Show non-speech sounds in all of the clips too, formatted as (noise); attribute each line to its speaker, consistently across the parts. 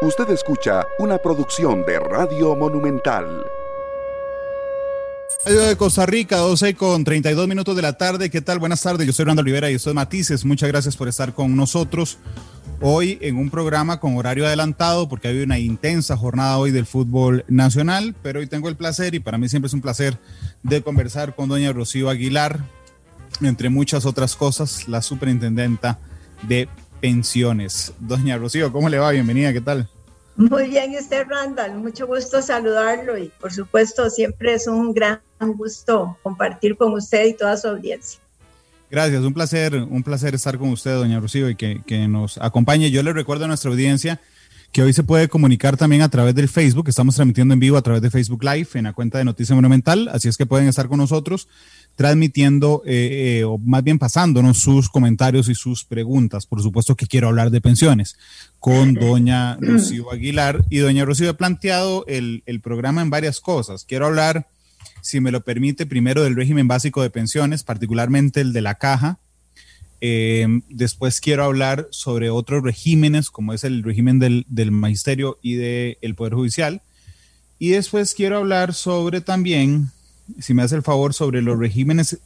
Speaker 1: Usted escucha una producción de Radio Monumental.
Speaker 2: Radio de Costa Rica, 12 con 32 minutos de la tarde. ¿Qué tal? Buenas tardes. Yo soy Hernando Olivera y esto es Matices. Muchas gracias por estar con nosotros hoy en un programa con horario adelantado porque ha habido una intensa jornada hoy del fútbol nacional, pero hoy tengo el placer y para mí siempre es un placer de conversar con doña Rocío Aguilar, entre muchas otras cosas, la superintendenta de pensiones. Doña Rocío, ¿cómo le va? Bienvenida, ¿qué tal?
Speaker 3: Muy bien, usted, Randall. Mucho gusto saludarlo y, por supuesto, siempre es un gran gusto compartir con usted y toda su audiencia.
Speaker 2: Gracias, un placer, un placer estar con usted, doña Rocío, y que, que nos acompañe. Yo le recuerdo a nuestra audiencia que hoy se puede comunicar también a través del Facebook. Estamos transmitiendo en vivo a través de Facebook Live en la cuenta de Noticia Monumental, así es que pueden estar con nosotros transmitiendo eh, eh, o más bien pasándonos sus comentarios y sus preguntas. Por supuesto que quiero hablar de pensiones con doña (clears throat) Rocío Aguilar y doña Rocío ha planteado el, el programa en varias cosas. Quiero hablar, si me lo permite, primero del régimen básico de pensiones, particularmente el de la caja, eh, después quiero hablar sobre otros regímenes, como es el régimen del, del magisterio y del Poder Judicial. Y después quiero hablar sobre también, si me hace el favor, sobre los regímenes,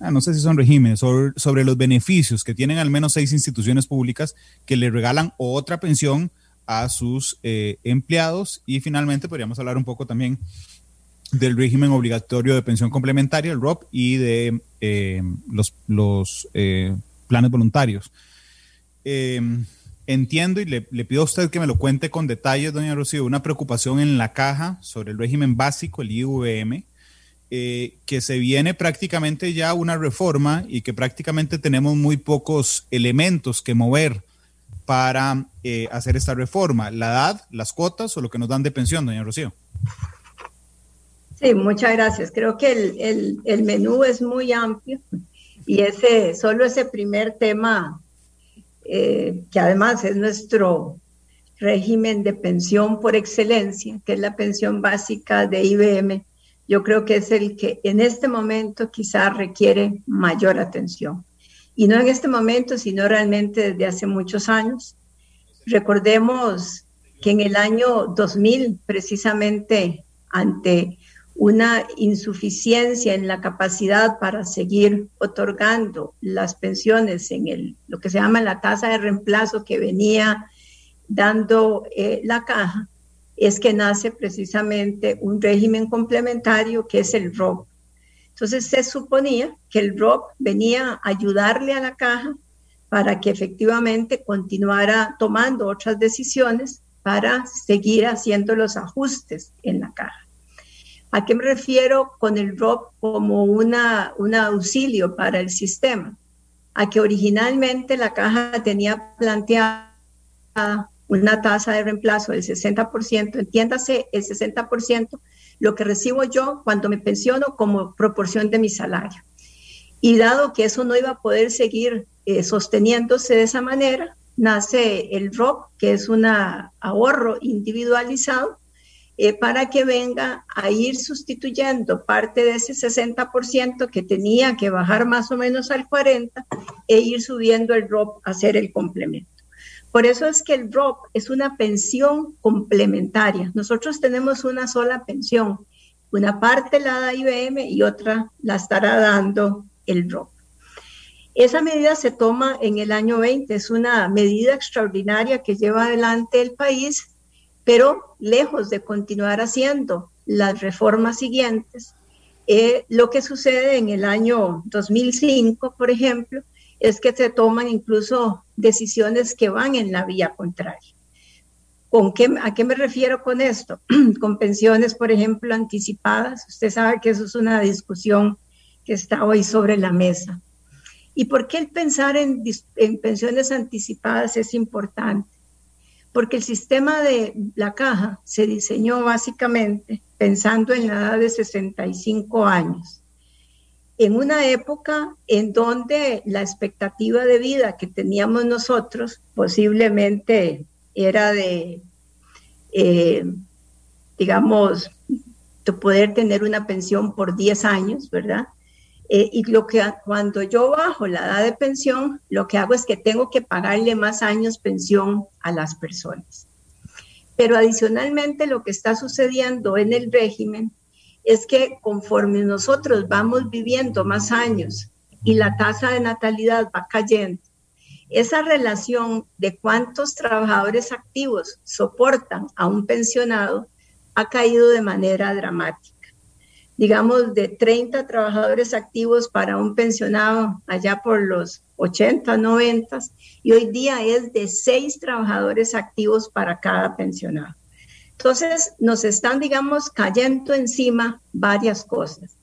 Speaker 2: ah, no sé si son regímenes, sobre, los beneficios que tienen al menos seis instituciones públicas que le regalan otra pensión a sus eh, empleados. Y finalmente podríamos hablar un poco también del régimen obligatorio de pensión complementaria, el ROP, y de eh, los, eh, planes voluntarios. Eh, entiendo y le, le, pido a usted que me lo cuente con detalles, doña Rocío, una preocupación en la caja sobre el régimen básico, el IVM, que se viene prácticamente ya una reforma y que prácticamente tenemos muy pocos elementos que mover para hacer esta reforma, la edad, las cuotas o lo que nos dan de pensión, doña Rocío.
Speaker 3: Sí, muchas gracias. Creo que el, el, el, menú es muy amplio y ese, solo ese primer tema, eh, que además es nuestro régimen de pensión por excelencia, que es la pensión básica de IBM, yo creo que es el que en este momento quizá requiere mayor atención. Y no en este momento, sino realmente desde hace muchos años. Recordemos que en el año 2000, precisamente ante una insuficiencia en la capacidad para seguir otorgando las pensiones en el, lo que se llama la tasa de reemplazo que venía dando eh, la caja, es que nace precisamente un régimen complementario que es el ROP. Entonces se suponía que el ROP venía a ayudarle a la caja para que efectivamente continuara tomando otras decisiones para seguir haciendo los ajustes en la caja. ¿A qué me refiero con el ROP como una, un auxilio para el sistema? A que originalmente la caja tenía planteada una tasa de reemplazo del 60%, entiéndase el 60%, lo que recibo yo cuando me pensiono como proporción de mi salario. Y dado que eso no iba a poder seguir eh, sosteniéndose de esa manera, nace el ROP, que es un ahorro individualizado, eh, para que venga a ir sustituyendo parte de ese 60% que tenía que bajar más o menos al 40% e ir subiendo el ROP a hacer el complemento. Por eso es que el ROP es una pensión complementaria. Nosotros tenemos una sola pensión. Una parte la da IBM y otra la estará dando el ROP. Esa medida se toma en el año 20, es una medida extraordinaria que lleva adelante el país pero lejos de continuar haciendo las reformas siguientes, eh, lo que sucede en el año 2005, por ejemplo, es que se toman incluso decisiones que van en la vía contraria. ¿Con qué, ¿A qué me refiero con esto? (clears throat) con pensiones, por ejemplo, anticipadas. Usted sabe que eso es una discusión que está hoy sobre la mesa. ¿Y por qué el pensar en, en pensiones anticipadas es importante? porque el sistema de la caja se diseñó básicamente pensando en la edad de 65 años, en una época en donde la expectativa de vida que teníamos nosotros posiblemente era de, eh, digamos, de poder tener una pensión por 10 años, ¿verdad? Eh, y lo que cuando yo bajo la edad de pensión, lo que hago es que tengo que pagarle más años pensión a las personas. Pero adicionalmente lo que está sucediendo en el régimen es que conforme nosotros vamos viviendo más años y la tasa de natalidad va cayendo, esa relación de cuántos trabajadores activos soportan a un pensionado ha caído de manera dramática. Digamos, de 30 trabajadores activos para un pensionado allá por los 80, 90, y hoy día es de 6 trabajadores activos para cada pensionado. Entonces, nos están, digamos, cayendo encima varias cosas.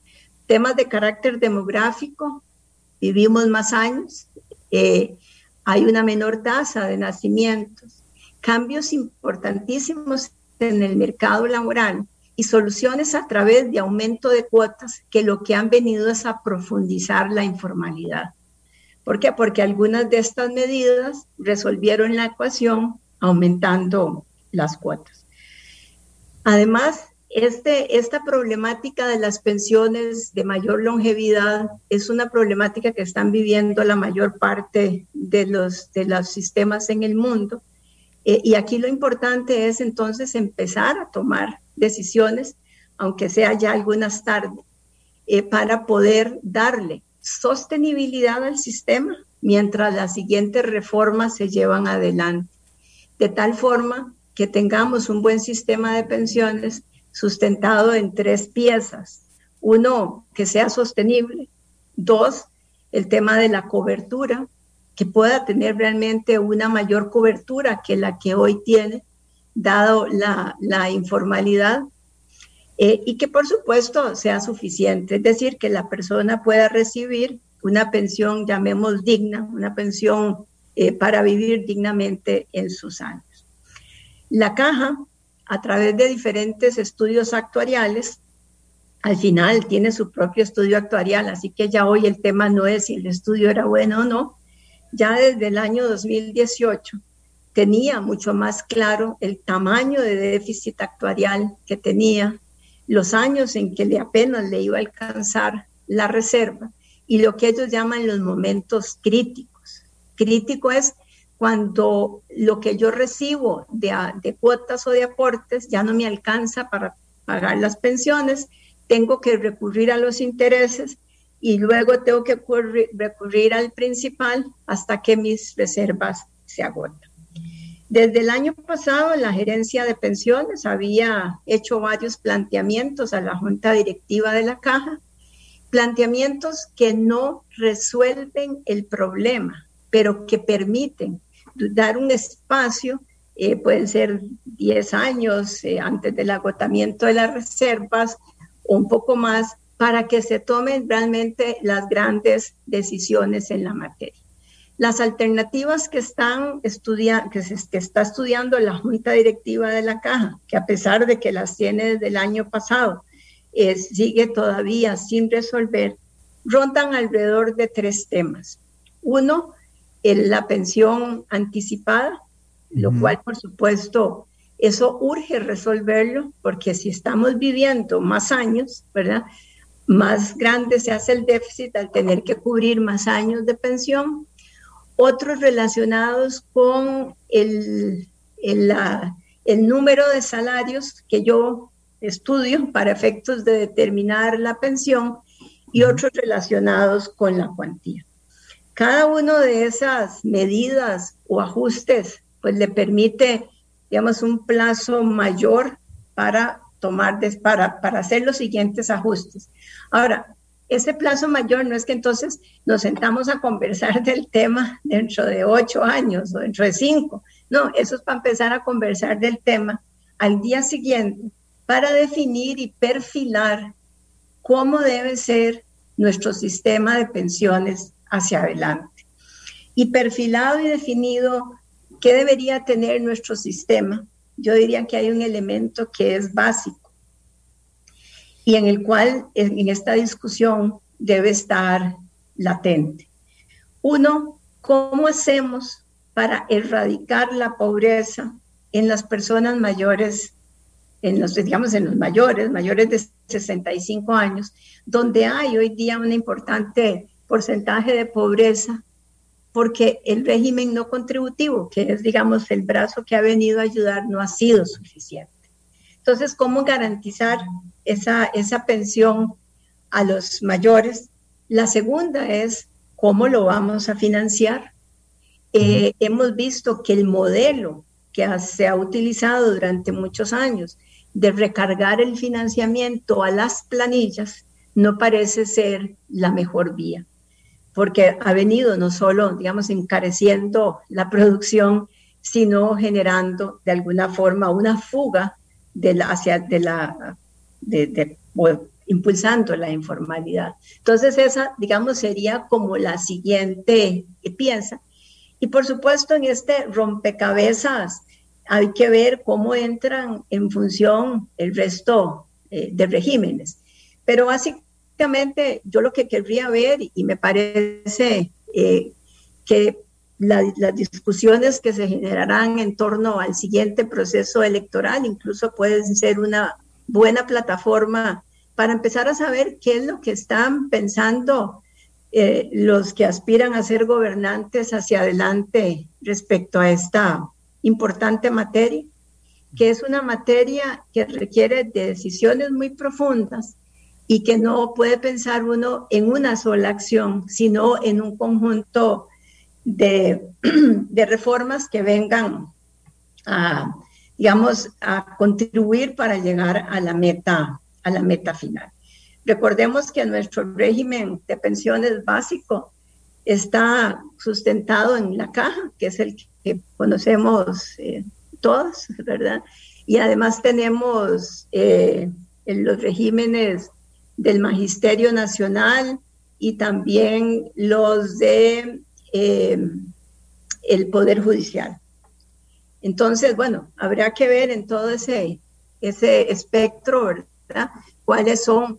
Speaker 3: Temas de carácter demográfico, vivimos más años, eh, hay una menor tasa de nacimientos, cambios importantísimos en el mercado laboral y soluciones a través de aumento de cuotas que lo que han venido es a profundizar la informalidad. ¿Por qué? Porque algunas de estas medidas resolvieron la ecuación aumentando las cuotas. Además, este, esta problemática de las pensiones de mayor longevidad es una problemática que están viviendo la mayor parte de los, de los sistemas en el mundo. Eh, y aquí lo importante es entonces empezar a tomar decisiones, aunque sea ya algunas tarde, eh, para poder darle sostenibilidad al sistema mientras las siguientes reformas se llevan adelante, de tal forma que tengamos un buen sistema de pensiones sustentado en tres piezas. Uno, que sea sostenible. Dos, el tema de la cobertura, que pueda tener realmente una mayor cobertura que la que hoy tiene, dado la, informalidad. Eh, y que por supuesto sea suficiente, es decir, que la persona pueda recibir una pensión, llamemos digna, una pensión eh, para vivir dignamente en sus años. La caja a través de diferentes estudios actuariales, al final tiene su propio estudio actuarial, así que ya hoy el tema no es si el estudio era bueno o no, ya desde el año 2018 tenía mucho más claro el tamaño de déficit actuarial que tenía, los años en que le apenas le iba a alcanzar la reserva y lo que ellos llaman los momentos críticos. Crítico es cuando lo que yo recibo de, de, cuotas o de aportes ya no me alcanza para pagar las pensiones, tengo que recurrir a los intereses y luego tengo que recurrir al principal hasta que mis reservas se agotan. Desde el año pasado, la gerencia de pensiones había hecho varios planteamientos a la junta directiva de la caja, planteamientos que no resuelven el problema, pero que permiten dar un espacio, eh, pueden ser 10 años eh, antes del agotamiento de las reservas o un poco más, para que se tomen realmente las grandes decisiones en la materia. Las alternativas que, están estudia que, está estudiando la Junta Directiva de la Caja, que a pesar de que las tiene desde el año pasado, sigue todavía sin resolver, rondan alrededor de tres temas. Uno, la pensión anticipada, lo cual por supuesto eso urge resolverlo porque si estamos viviendo más años, ¿verdad? Más grande se hace el déficit al tener que cubrir más años de pensión. Otros relacionados con el, el, el número de salarios que yo estudio para efectos de determinar la pensión y otros relacionados con la cuantía. Cada una de esas medidas o ajustes pues le permite, digamos, un plazo mayor para tomar, para, para hacer los siguientes ajustes. Ahora, ese plazo mayor no es que entonces nos sentamos a conversar (laughs) del tema dentro de ocho años o dentro de cinco. No, eso es para empezar a conversar del tema al día siguiente para definir y perfilar cómo debe ser nuestro sistema de pensiones hacia adelante. Y perfilado y definido qué debería tener nuestro sistema, yo diría que hay un elemento que es básico y en el cual en esta discusión debe estar latente. Uno, ¿cómo hacemos para erradicar la pobreza en las personas mayores, en los, digamos, en los mayores, mayores de 65 años, donde hay hoy día una importante porcentaje de pobreza porque el régimen no contributivo, que es, digamos, el brazo que ha venido a ayudar, no ha sido suficiente. Entonces, ¿cómo garantizar esa, esa pensión a los mayores? La segunda es, ¿cómo lo vamos a financiar? Eh, hemos visto que el modelo que se ha utilizado durante muchos años de recargar el financiamiento a las planillas no parece ser la mejor vía porque ha venido no solo, digamos, encareciendo la producción, sino generando de alguna forma una fuga de la, hacia de la, de, impulsando la informalidad. Entonces esa, digamos, sería como la siguiente piensa. Y por supuesto en este rompecabezas hay que ver cómo entran en función el resto eh, de regímenes. Pero básicamente yo lo que querría ver, y me parece eh, que las discusiones que se generarán en torno al siguiente proceso electoral incluso pueden ser una buena plataforma para empezar a saber qué es lo que están pensando eh, los que aspiran a ser gobernantes hacia adelante respecto a esta importante materia, que es una materia que requiere de decisiones muy profundas y que no puede pensar uno en una sola acción, sino en un conjunto de, (clears throat) de reformas que vengan a, digamos, a contribuir para llegar a la meta, a la meta final. Recordemos que nuestro régimen de pensiones básico está sustentado en la caja, que es el que conocemos eh, todos, ¿verdad? Y además tenemos eh, los regímenes del Magisterio Nacional y también los de eh, el Poder Judicial. Entonces, bueno, habrá que ver en todo ese, ese espectro, ¿verdad? Cuáles son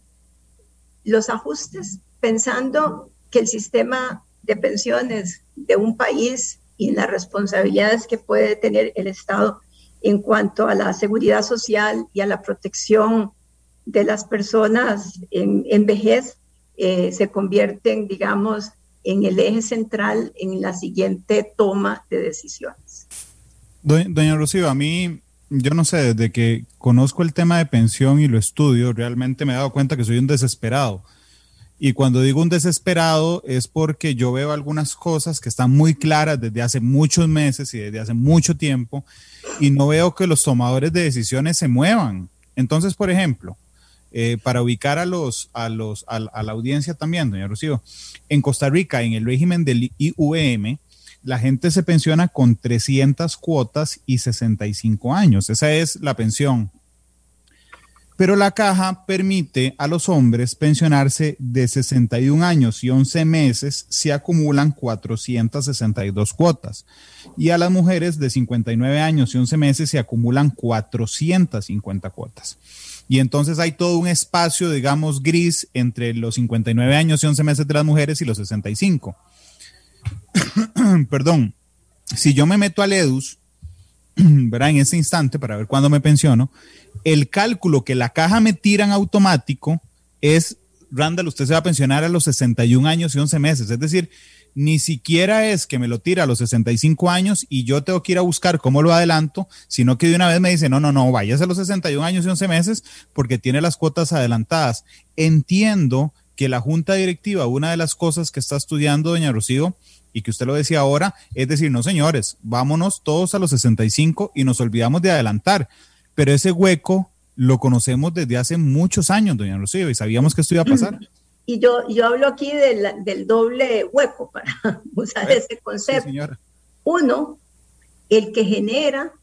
Speaker 3: los ajustes, pensando que el sistema de pensiones de un país y las responsabilidades que puede tener el Estado en cuanto a la seguridad social y a la protección de las personas en, vejez eh, se convierten, digamos, en el eje central en la siguiente toma de decisiones.
Speaker 2: Doña Rocío, a mí, yo no sé, desde que conozco el tema de pensión y lo estudio, realmente me he dado cuenta que soy un desesperado. Y cuando digo un desesperado es porque yo veo algunas cosas que están muy claras desde hace muchos meses y desde hace mucho tiempo y no veo que los tomadores de decisiones se muevan. Entonces, por ejemplo, eh, para ubicar a los, a los, a, la audiencia también, doña Rocío, en Costa Rica, en el régimen del IVM, la gente se pensiona con 300 cuotas y 65 años. Esa es la pensión. Pero la caja permite a los hombres pensionarse de 61 años y 11 meses si acumulan 462 cuotas. Y a las mujeres de 59 años y 11 meses se acumulan 450 cuotas y entonces hay todo un espacio, digamos, gris entre los 59 años y 11 meses de las mujeres y los 65. (coughs) Perdón, si yo me meto al EDUS, (coughs) ¿verdad? En ese instante, para ver cuándo me pensiono, el cálculo que la caja me tira en automático es, Randall, usted se va a pensionar a los 61 años y 11 meses. Es decir, ni siquiera es que me lo tira a los 65 años y yo tengo que ir a buscar cómo lo adelanto, sino que de una vez me dice, no, no, no, váyase a los 61 años y 11 meses porque tiene las cuotas adelantadas. Entiendo que la junta directiva, una de las cosas que está estudiando doña Rocío, y que usted lo decía ahora, es decir, no señores, vámonos todos a los 65 y nos olvidamos de adelantar. Pero ese hueco lo conocemos desde hace muchos años, doña Rocío, y sabíamos que esto iba a pasar.
Speaker 3: Y yo, yo hablo aquí del doble hueco para (laughs) usar ese concepto. Uno, el que genera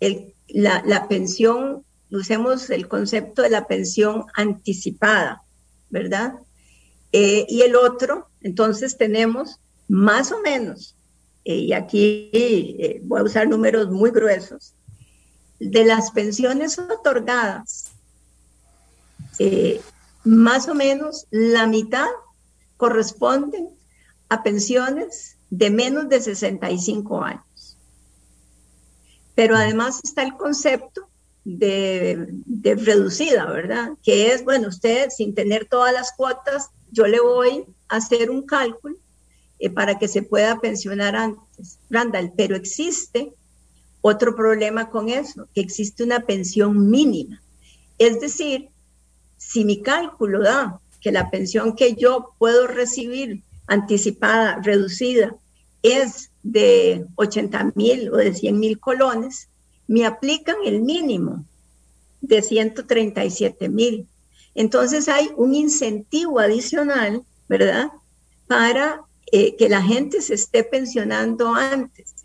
Speaker 3: el, la, la, pensión, usemos el concepto de la pensión anticipada, ¿verdad? Eh, y el otro, entonces tenemos más o menos, eh, y aquí eh, voy a usar números muy gruesos, de las pensiones otorgadas, más o menos la mitad corresponden a pensiones de menos de 65 años. Pero además está el concepto de, reducida, ¿verdad? Que es, bueno, usted sin tener todas las cuotas, yo le voy a hacer un cálculo eh, para que se pueda pensionar antes. Randall, pero existe otro problema con eso, que existe una pensión mínima. Es decir, si mi cálculo da que la pensión que yo puedo recibir anticipada, reducida, es de 80 mil o de 100 mil colones, me aplican el mínimo de 137 mil. Entonces hay un incentivo adicional, ¿verdad? Para eh, que la gente se esté pensionando antes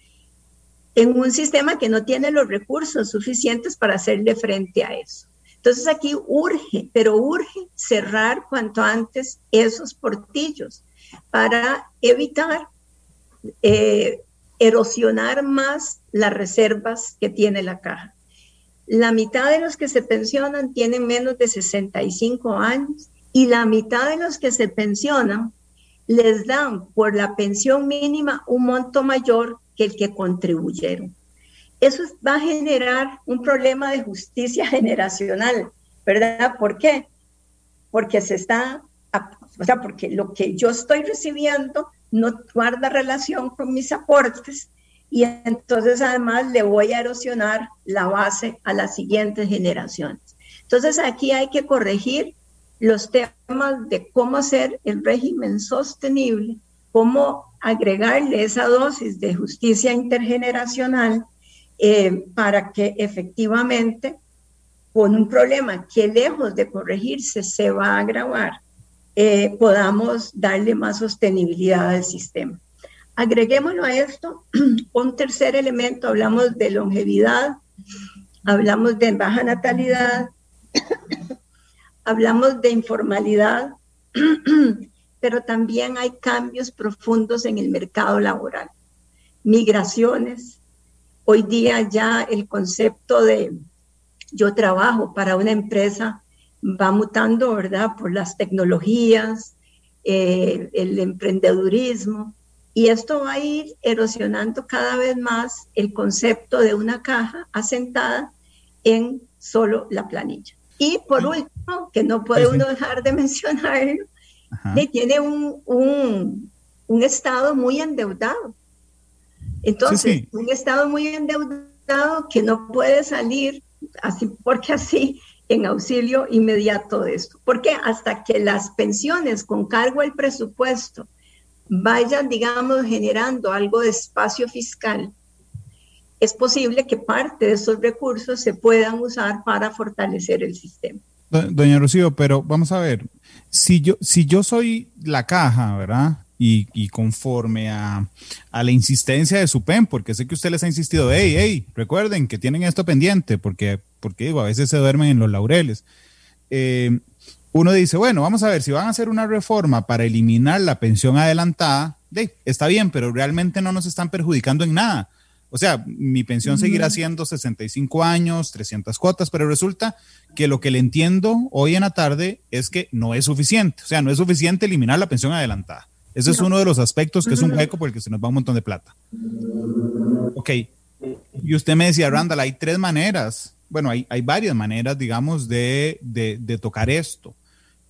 Speaker 3: en un sistema que no tiene los recursos suficientes para hacerle frente a eso. Entonces aquí urge, pero urge cerrar cuanto antes esos portillos para evitar eh, erosionar más las reservas que tiene la caja. La mitad de los que se pensionan tienen menos de 65 años y la mitad de los que se pensionan les dan por la pensión mínima un monto mayor que el que contribuyeron. Eso va a generar un problema de justicia (laughs) generacional, ¿verdad? ¿Por qué? Porque se está, o sea, porque lo que yo estoy recibiendo no guarda relación con mis aportes y entonces además le voy a erosionar la base a las siguientes generaciones. Entonces aquí hay que corregir los temas de cómo hacer el régimen sostenible, cómo agregarle esa dosis de justicia intergeneracional eh, para que efectivamente con un problema que lejos de corregirse se va a agravar, eh, podamos darle más sostenibilidad al sistema. Agreguémoslo a esto (clears throat) un tercer elemento, hablamos de longevidad, hablamos de baja natalidad, (clears throat) hablamos de informalidad, (clears throat) pero también hay cambios profundos en el mercado laboral, migraciones. Hoy día ya el concepto de yo trabajo para una empresa va mutando, ¿verdad? Por las tecnologías, eh, el emprendedurismo, y esto va a ir erosionando cada vez más el concepto de una caja asentada en solo la planilla. Y por último, que no puede uno dejar de (laughs) mencionarlo, tiene un, un, un, estado muy endeudado. Entonces, un estado muy endeudado que no puede salir así porque así en auxilio inmediato de esto. Porque hasta que las pensiones con cargo al presupuesto vayan, digamos, generando algo de espacio fiscal, es posible que parte de esos recursos se puedan usar para fortalecer el sistema.
Speaker 2: Doña Rocío, pero vamos a ver, si yo, si yo soy la caja, ¿verdad? Y, conforme a, la insistencia de su PEN, porque sé que usted les ha insistido, hey, hey, recuerden que tienen esto pendiente, porque, porque digo, a veces se duermen en los laureles. Eh, uno dice, bueno, vamos a ver, si van a hacer una reforma para eliminar la pensión adelantada, está bien, pero realmente no nos están perjudicando en nada. O sea, mi pensión seguirá siendo 65 años, 300 cuotas, pero resulta que lo que le entiendo hoy en la tarde es que no es suficiente. O sea, no es suficiente eliminar la pensión adelantada. Ese es uno de los aspectos que es un hueco por el que se nos va un montón de plata. Ok. Y usted me decía, Randall, hay tres maneras. Bueno, hay, hay varias maneras, digamos, de, de, de tocar esto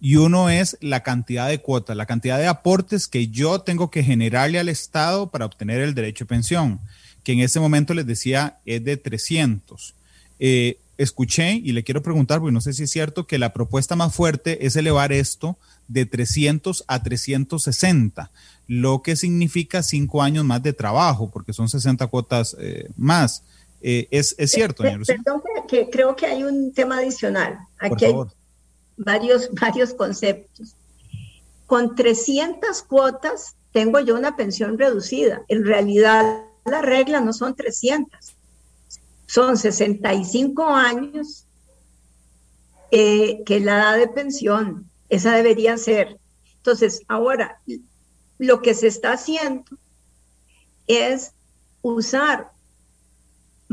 Speaker 2: y uno es la cantidad de cuotas, la cantidad de aportes que yo tengo que generarle al Estado para obtener el derecho a pensión, que en ese momento les decía es de 300. Eh, escuché y le quiero preguntar, porque no sé si es cierto, que la propuesta más fuerte es elevar esto de 300 a 360, lo que significa cinco años más de trabajo, porque son 60 cuotas eh, más. Eh, ¿es, ¿es, cierto,
Speaker 3: Perdón, que creo que hay un tema adicional. Aquí hay varios, (laughs) varios conceptos. Con 300 cuotas tengo yo una pensión reducida. En realidad la regla no son 300, son 65 años eh, que la edad de pensión, esa debería ser. Entonces, ahora, lo que se está haciendo es usar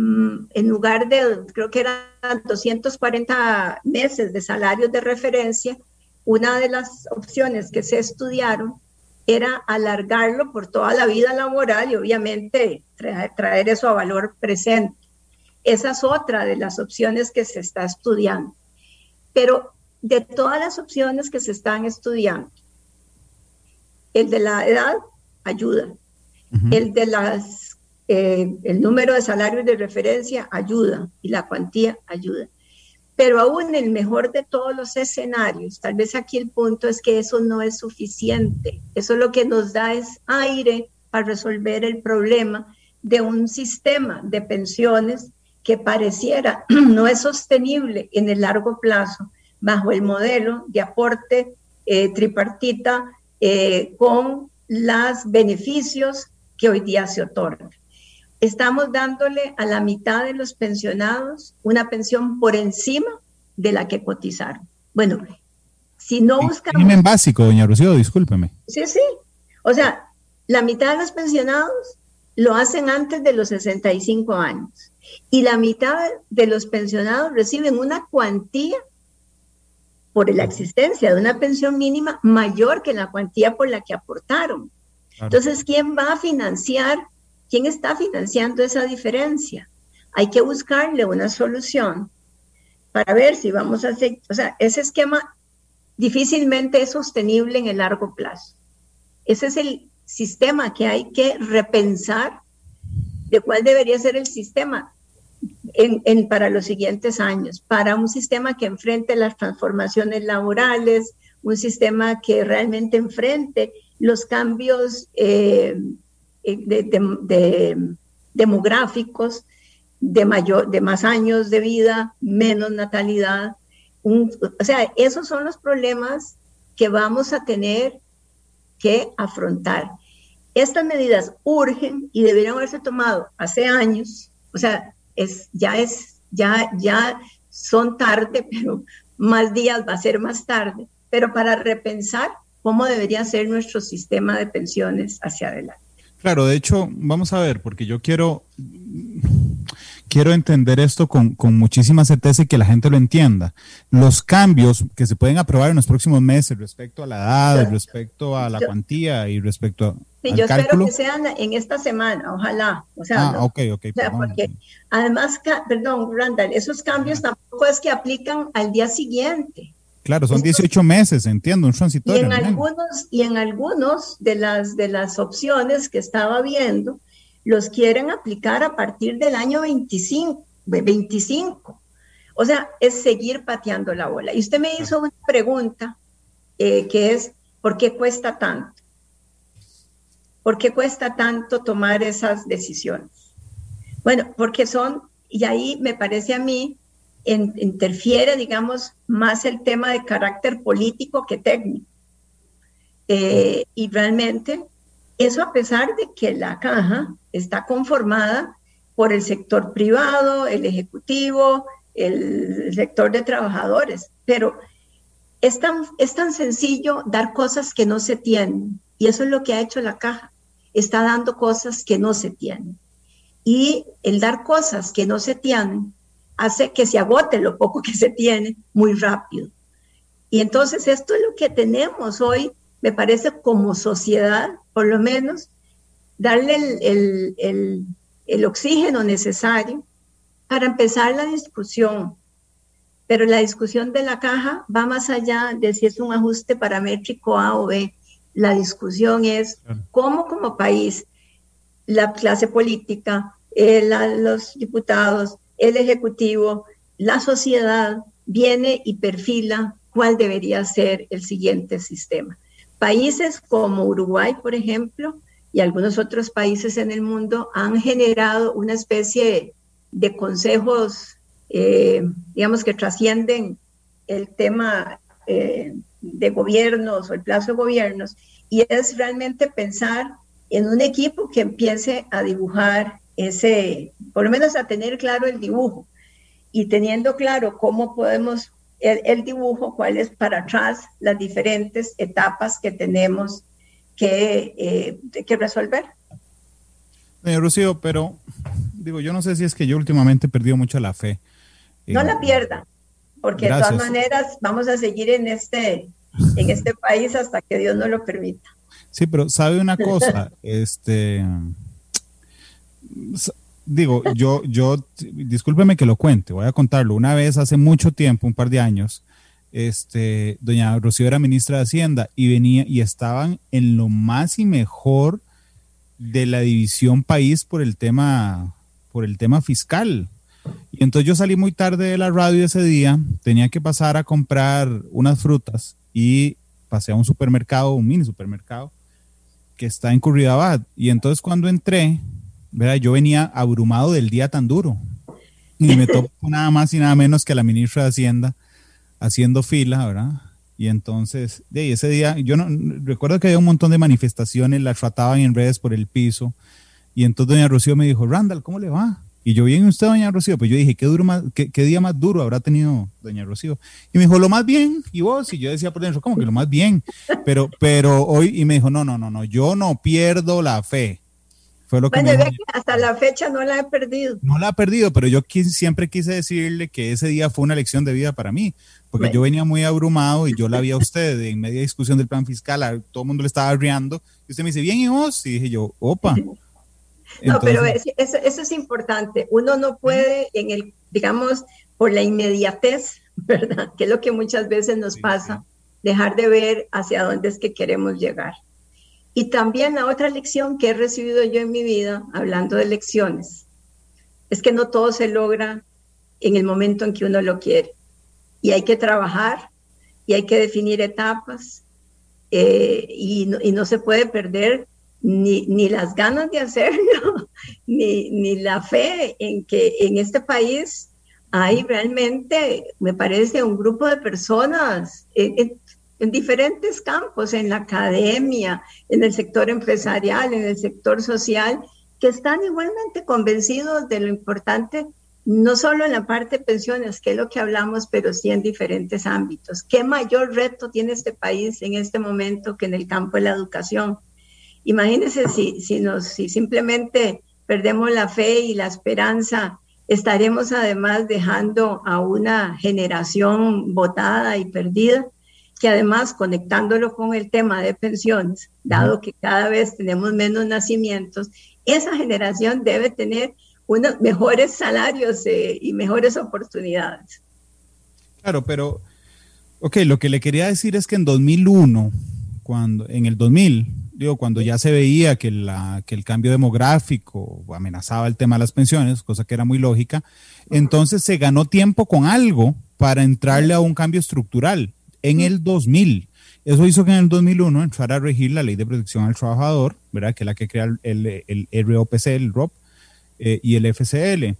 Speaker 3: Mm, en lugar de, creo que eran 240 meses de salarios de referencia, una de las opciones que se estudiaron era alargarlo por toda la vida laboral y obviamente traer, eso a valor presente. Esa es otra de las opciones que se está estudiando. Pero de todas las opciones que se están estudiando, el de la edad ayuda. El de las, eh, el número de salarios de referencia ayuda y la cuantía ayuda. Pero aún el mejor de todos los escenarios, tal vez aquí el punto es que eso no es suficiente. Eso lo que nos da es aire para resolver el problema de un sistema de pensiones que pareciera (clears throat) no es sostenible en el largo plazo bajo el modelo de aporte eh, tripartita eh, con los beneficios que hoy día se otorgan estamos dándole a la mitad de los pensionados una pensión por encima de la que cotizaron. Bueno, si no buscamos...
Speaker 2: en básico, doña Rocío, discúlpeme.
Speaker 3: Sí, sí. O sea, la mitad de los pensionados lo hacen antes de los 65 años y la mitad de los pensionados reciben una cuantía por la existencia de una pensión mínima mayor que la cuantía por la que aportaron. Entonces, ¿quién va a financiar ¿Quién está financiando esa diferencia? Hay que buscarle una solución para ver si vamos a hacer, o sea, ese esquema difícilmente es sostenible en el largo plazo. Ese es el sistema que hay que repensar de cuál debería ser el sistema en, para los siguientes años, para un sistema que enfrente las transformaciones laborales, un sistema que realmente enfrente los cambios eh, eh, de, demográficos, de, mayor, de más años de vida, menos natalidad. o sea, esos son los problemas que vamos a tener que afrontar. Estas medidas urgen y deberían haberse tomado hace años, o sea, es, ya es, ya, ya son tarde, (laughs) pero más días va a ser más tarde, pero para repensar cómo debería ser nuestro sistema de pensiones hacia adelante.
Speaker 2: Claro, de hecho, vamos a ver, porque yo quiero, quiero entender esto con, muchísima certeza y que la gente lo entienda. Los cambios que se pueden aprobar en los próximos meses respecto a la edad, respecto a la cuantía y respecto a...
Speaker 3: Sí, yo espero que sean en esta semana, ojalá. O sea,
Speaker 2: ah, ok, ok.
Speaker 3: porque además, perdón, Randall, esos cambios tampoco es que aplican al día siguiente.
Speaker 2: Claro, son 18 meses, entiendo, un transitorio.
Speaker 3: Y en algunos, y en algunos de las, de las opciones que estaba viendo, los quieren aplicar a partir del año 25, 25. O sea, es seguir pateando la bola. Y usted me hizo una pregunta eh, que es, ¿por qué cuesta tanto? ¿Por qué cuesta tanto tomar esas decisiones? Bueno, porque son, y ahí me parece a mí interfiere, digamos, más el tema de carácter político que técnico. Eh, y realmente, eso a pesar de que la caja está conformada por el sector privado, el ejecutivo, el sector de trabajadores, pero es tan, es tan sencillo dar cosas que no se tienen. Y eso es lo que ha hecho la caja. Está dando cosas que no se tienen. Y el dar cosas que no se tienen hace que se agote lo poco que se tiene muy rápido. Y entonces esto es lo que tenemos hoy, me parece, como sociedad, por lo menos, darle el, el, oxígeno necesario para empezar la discusión. Pero la discusión de la caja va más allá de si es un ajuste paramétrico A o B. La discusión es cómo como país la clase política, eh, los diputados, el Ejecutivo, la sociedad viene y perfila cuál debería ser el siguiente sistema. Países como Uruguay, por ejemplo, y algunos otros países en el mundo han generado una especie de consejos, eh, digamos, que trascienden el tema eh, de gobiernos o el plazo de gobiernos, y es realmente pensar en un equipo que empiece a dibujar ese, por lo menos a tener claro el dibujo y teniendo claro cómo podemos, el, dibujo, cuál es para atrás las diferentes etapas que tenemos que, eh, que resolver.
Speaker 2: Señor Rocío, pero digo, yo no sé si es que yo últimamente he perdido mucho la fe.
Speaker 3: No la pierda, porque de todas maneras vamos a seguir en este, en este país hasta que Dios nos lo permita.
Speaker 2: Sí, pero sabe una cosa, (laughs) este digo, yo, yo, discúlpeme que lo cuente, voy a contarlo. Una vez hace mucho tiempo, un par de años, este, doña Rocío era ministra de Hacienda y venía y estaban en lo más y mejor de la división país por el tema, por el tema fiscal. Y entonces yo salí muy tarde de la radio ese día, tenía que pasar a comprar unas frutas y pasé a un supermercado, un mini supermercado, que está en Curridabat. Y entonces cuando entré, ¿verdad? yo venía abrumado del día tan duro. Y me tocó (laughs) nada más y nada menos que a la ministra de Hacienda haciendo fila, ¿verdad? Y entonces, de ese día, yo no recuerdo que había un montón de manifestaciones, las trataban en redes por el piso. Y entonces doña Rocío me dijo, Randall, ¿cómo le va? Y yo, bien, usted, doña Rocío, pues yo dije, ¿qué, duro más, qué, día más duro habrá tenido doña Rocío? Y me dijo, lo más bien, y vos, y yo decía por dentro, ¿cómo que lo más bien? Pero, pero hoy, y me dijo, no, no, no, no, yo no pierdo la fe.
Speaker 3: Fue lo que bueno, me hasta la fecha no la he perdido.
Speaker 2: No la he perdido, pero yo siempre quise decirle que ese día fue una lección de vida para mí, porque yo venía muy abrumado y yo la vi a usted en media discusión del plan fiscal, todo el mundo le estaba riendo, y usted me dice, bien, y vos, y dije yo, opa.
Speaker 3: No, pero eso, eso, es importante. Uno no puede, en el, digamos, por la inmediatez, (laughs) ¿verdad? Que es lo que muchas veces nos pasa, dejar de ver hacia dónde es que queremos llegar. Y también la otra lección que he recibido yo en mi vida, hablando de lecciones, es que no todo se logra en el momento en que uno lo quiere. Y hay que trabajar y hay que definir etapas eh, y, no, y, no, se puede perder ni, ni las ganas de hacerlo, (laughs) ni, ni, la fe en que en este país hay realmente, me parece, un grupo de personas en, en, diferentes campos, en la academia, en el sector empresarial, en el sector social, que están igualmente convencidos de lo importante, no solo en la parte de pensiones, que es lo que hablamos, pero sí en diferentes ámbitos. ¿Qué mayor reto tiene este país en este momento que en el campo de la educación? Imagínense si, si, nos, si simplemente perdemos la fe y la esperanza, estaremos además dejando a una generación votada y perdida, que además conectándolo con el tema de pensiones, dado que cada vez tenemos menos nacimientos, esa generación debe tener unos mejores salarios eh, y mejores oportunidades.
Speaker 2: Claro, pero, ok, lo que le quería decir es que en 2001, cuando, en el 2000, digo, cuando ya se veía que, la, que el cambio demográfico amenazaba el tema de las pensiones, cosa que era muy lógica, entonces se ganó tiempo con algo para entrarle a un cambio estructural en el 2000. Eso hizo que en el 2001 entrara a regir la Ley de Protección al Trabajador, ¿verdad? que es la que crea el, el, ROPC, el ROP, eh, y el FCL.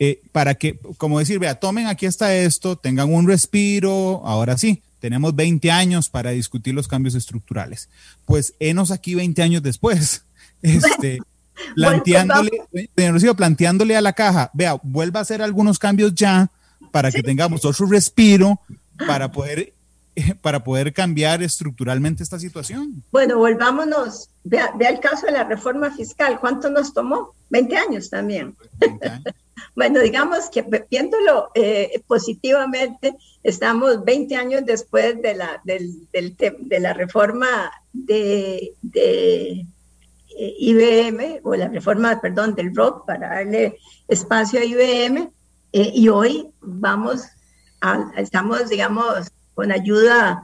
Speaker 2: Eh, para que, como decir, vea, tomen, aquí está esto, tengan un respiro, ahora sí, tenemos 20 años para discutir los cambios estructurales. Pues enos aquí 20 años después, (laughs) este, (laughs) planteándole, planteándole a la caja, vea, vuelva a hacer algunos cambios ya para que tengamos otro respiro para poder (laughs) para poder cambiar estructuralmente esta situación.
Speaker 3: Bueno, volvámonos, vea, vea, el caso de la reforma fiscal, ¿cuánto nos tomó? 20 años también. 20 años. (laughs) Bueno, digamos que viéndolo eh, positivamente, estamos 20 años después de la, del, de la reforma de, de eh, IBM, o la reforma, perdón, del ROC para darle espacio a IBM, eh, y hoy vamos, a, estamos, digamos, con ayuda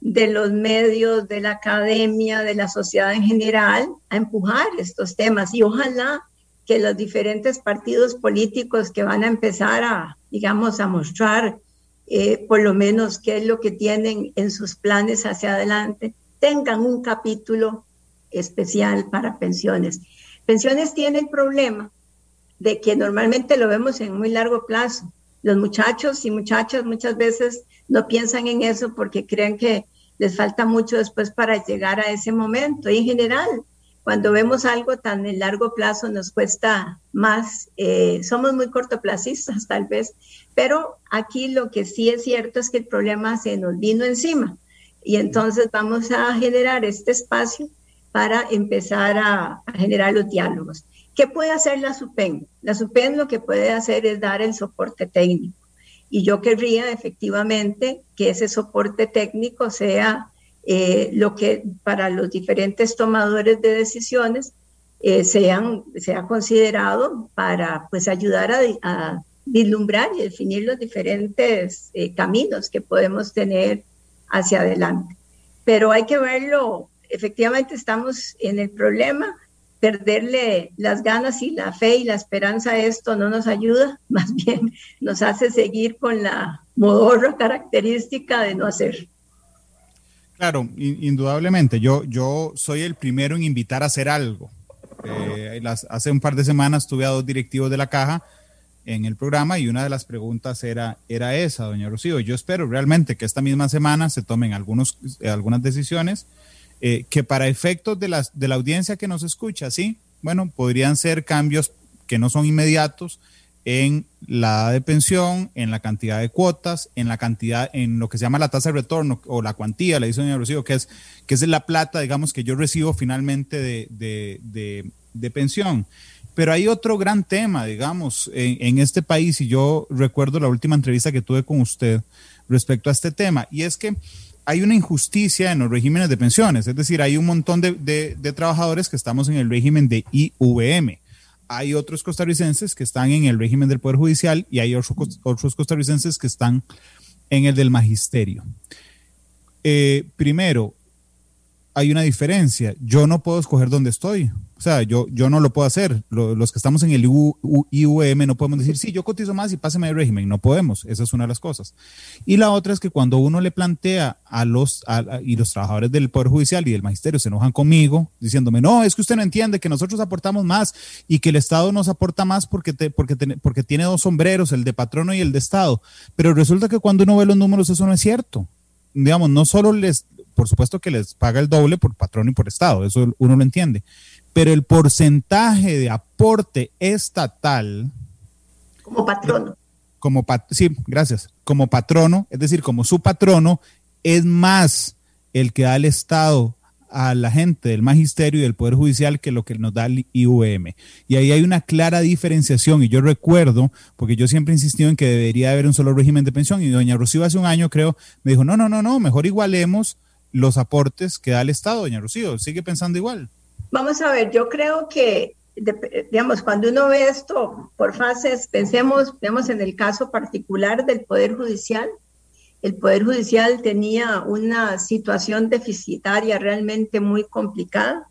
Speaker 3: de los medios, de la academia, de la sociedad en general, a empujar estos temas y ojalá que los diferentes partidos políticos que van a empezar a, digamos, a mostrar eh, por lo menos qué es lo que tienen en sus planes hacia adelante, tengan un capítulo especial para pensiones. Pensiones tiene el problema de que normalmente lo vemos en muy largo plazo. Los muchachos y muchachas muchas veces no piensan en eso porque creen que les falta mucho después para llegar a ese momento. Y en general, cuando vemos algo tan en largo plazo nos cuesta más, eh, somos muy cortoplacistas tal vez, pero aquí lo que sí es cierto es que el problema se nos vino encima y entonces vamos a generar este espacio para empezar a, a generar los diálogos. ¿Qué puede hacer la SUPEN? La SUPEN lo que puede hacer es dar el soporte técnico y yo querría efectivamente que ese soporte técnico sea eh, lo que para los diferentes tomadores de decisiones eh, sean, sea considerado para pues ayudar a, vislumbrar y definir los diferentes eh, caminos que podemos tener hacia adelante. Pero hay que verlo, efectivamente estamos en el problema perderle las ganas y la fe y la esperanza a esto no nos ayuda, (laughs) más bien nos hace seguir con la modorra característica de no hacer.
Speaker 2: Claro, indudablemente. Yo, yo soy el primero en invitar a hacer algo. Eh, hace un par de semanas tuve a dos directivos de la caja en el programa y una de las preguntas era, era esa, doña Rocío. Yo espero realmente que esta misma semana se tomen algunos, algunas decisiones eh, que para efectos de, las, de la audiencia que nos escucha, sí, bueno, podrían ser cambios que no son inmediatos en la edad de pensión, en la cantidad de cuotas, en la cantidad, en lo que se llama la tasa de retorno o la cuantía, le dice doña Rocío, que es, que es la plata, digamos, que yo recibo finalmente de, pensión. Pero hay otro gran tema, digamos, en, en, este país, y yo recuerdo la última entrevista que tuve con usted respecto a este tema, y es que hay una injusticia en los regímenes de pensiones, es decir, hay un montón de, trabajadores que estamos en el régimen de IVM. Hay otros costarricenses que están en el régimen del Poder Judicial y hay otros, costarricenses que están en el del magisterio. Eh, primero, hay una diferencia. Yo no puedo escoger dónde estoy. O sea, yo, yo no lo puedo hacer. los que estamos en el IUM no podemos decir, sí, yo cotizo más y páseme el régimen. No podemos. Esa es una de las cosas. Y la otra es que cuando uno le plantea a los, y los trabajadores del Poder Judicial y del Magisterio se enojan conmigo, diciéndome, no, es que usted no entiende que nosotros aportamos más y que el Estado nos aporta más porque, porque, porque tiene dos sombreros, el de patrono y el de Estado. Pero resulta que cuando uno ve los números, eso no es cierto digamos, no solo les, por supuesto que les paga el doble por patrón y por Estado, eso uno lo entiende, pero el porcentaje de aporte estatal...
Speaker 3: Como patrono.
Speaker 2: Como sí, gracias. Como patrono, es decir, como su patrono, es más el que da el Estado a la gente del magisterio y del Poder Judicial que lo que nos da el IUM. Y ahí hay una clara diferenciación. Y yo recuerdo, porque yo siempre he insistido en que debería haber un solo régimen de pensión, y doña Rocío hace un año creo, me dijo, no, no, no, no, mejor igualemos los aportes que da el Estado, doña Rocío. ¿Sigue pensando igual?
Speaker 3: Vamos a ver, yo creo que, digamos, cuando uno ve esto por fases, pensemos, vemos en el caso particular del Poder Judicial. El Poder Judicial tenía una situación deficitaria realmente muy complicada.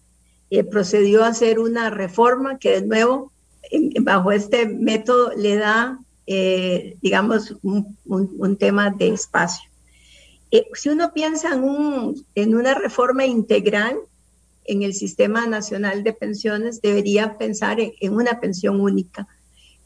Speaker 3: Eh, procedió a hacer una reforma que de nuevo, bajo este método, le da, eh, digamos, un tema de espacio. Eh, si uno piensa en, un, en una reforma integral en el Sistema Nacional de Pensiones, debería pensar en, una pensión única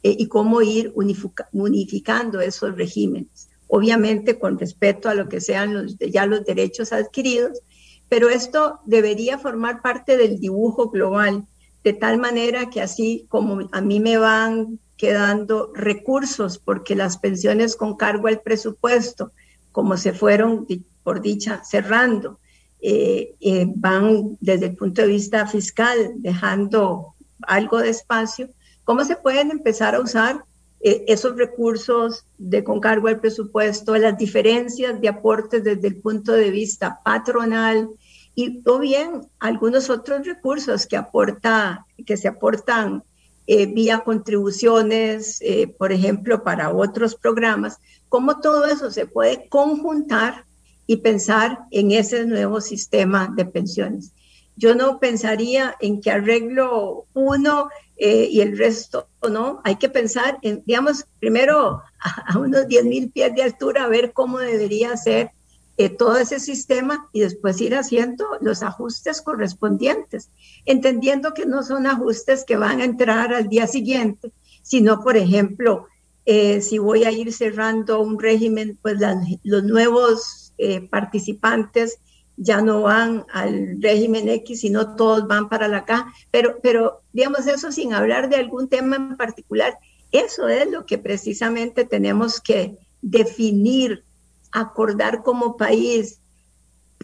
Speaker 3: eh, y cómo ir unificando esos regímenes. Obviamente con respeto a lo que sean ya los derechos adquiridos, pero esto debería formar parte del dibujo global, de tal manera que así como a mí me van quedando recursos, porque las pensiones con cargo al presupuesto, como se fueron, por dicha, cerrando. Eh, eh, van desde el punto de vista fiscal dejando algo de espacio, ¿cómo se pueden empezar a usar eh, esos recursos de con cargo al presupuesto, las diferencias de aportes desde el punto de vista patronal y o bien algunos otros recursos que aporta, que se aportan vía contribuciones, por ejemplo, para otros programas, cómo todo eso se puede conjuntar y pensar en ese nuevo sistema de pensiones. Yo no pensaría en que arreglo uno eh, y el resto no. Hay que pensar en, digamos, primero a, unos 10 mil pies de altura, a ver cómo debería ser eh, todo ese sistema y después ir haciendo los ajustes correspondientes, entendiendo que no son ajustes que van a entrar al día siguiente, sino, por ejemplo, eh, si voy a ir cerrando un régimen, pues los nuevos eh, participantes ya no van al régimen X, sino todos van para la K. Pero, pero, digamos, eso sin hablar de algún tema en particular, eso es lo que precisamente tenemos que definir, acordar como país,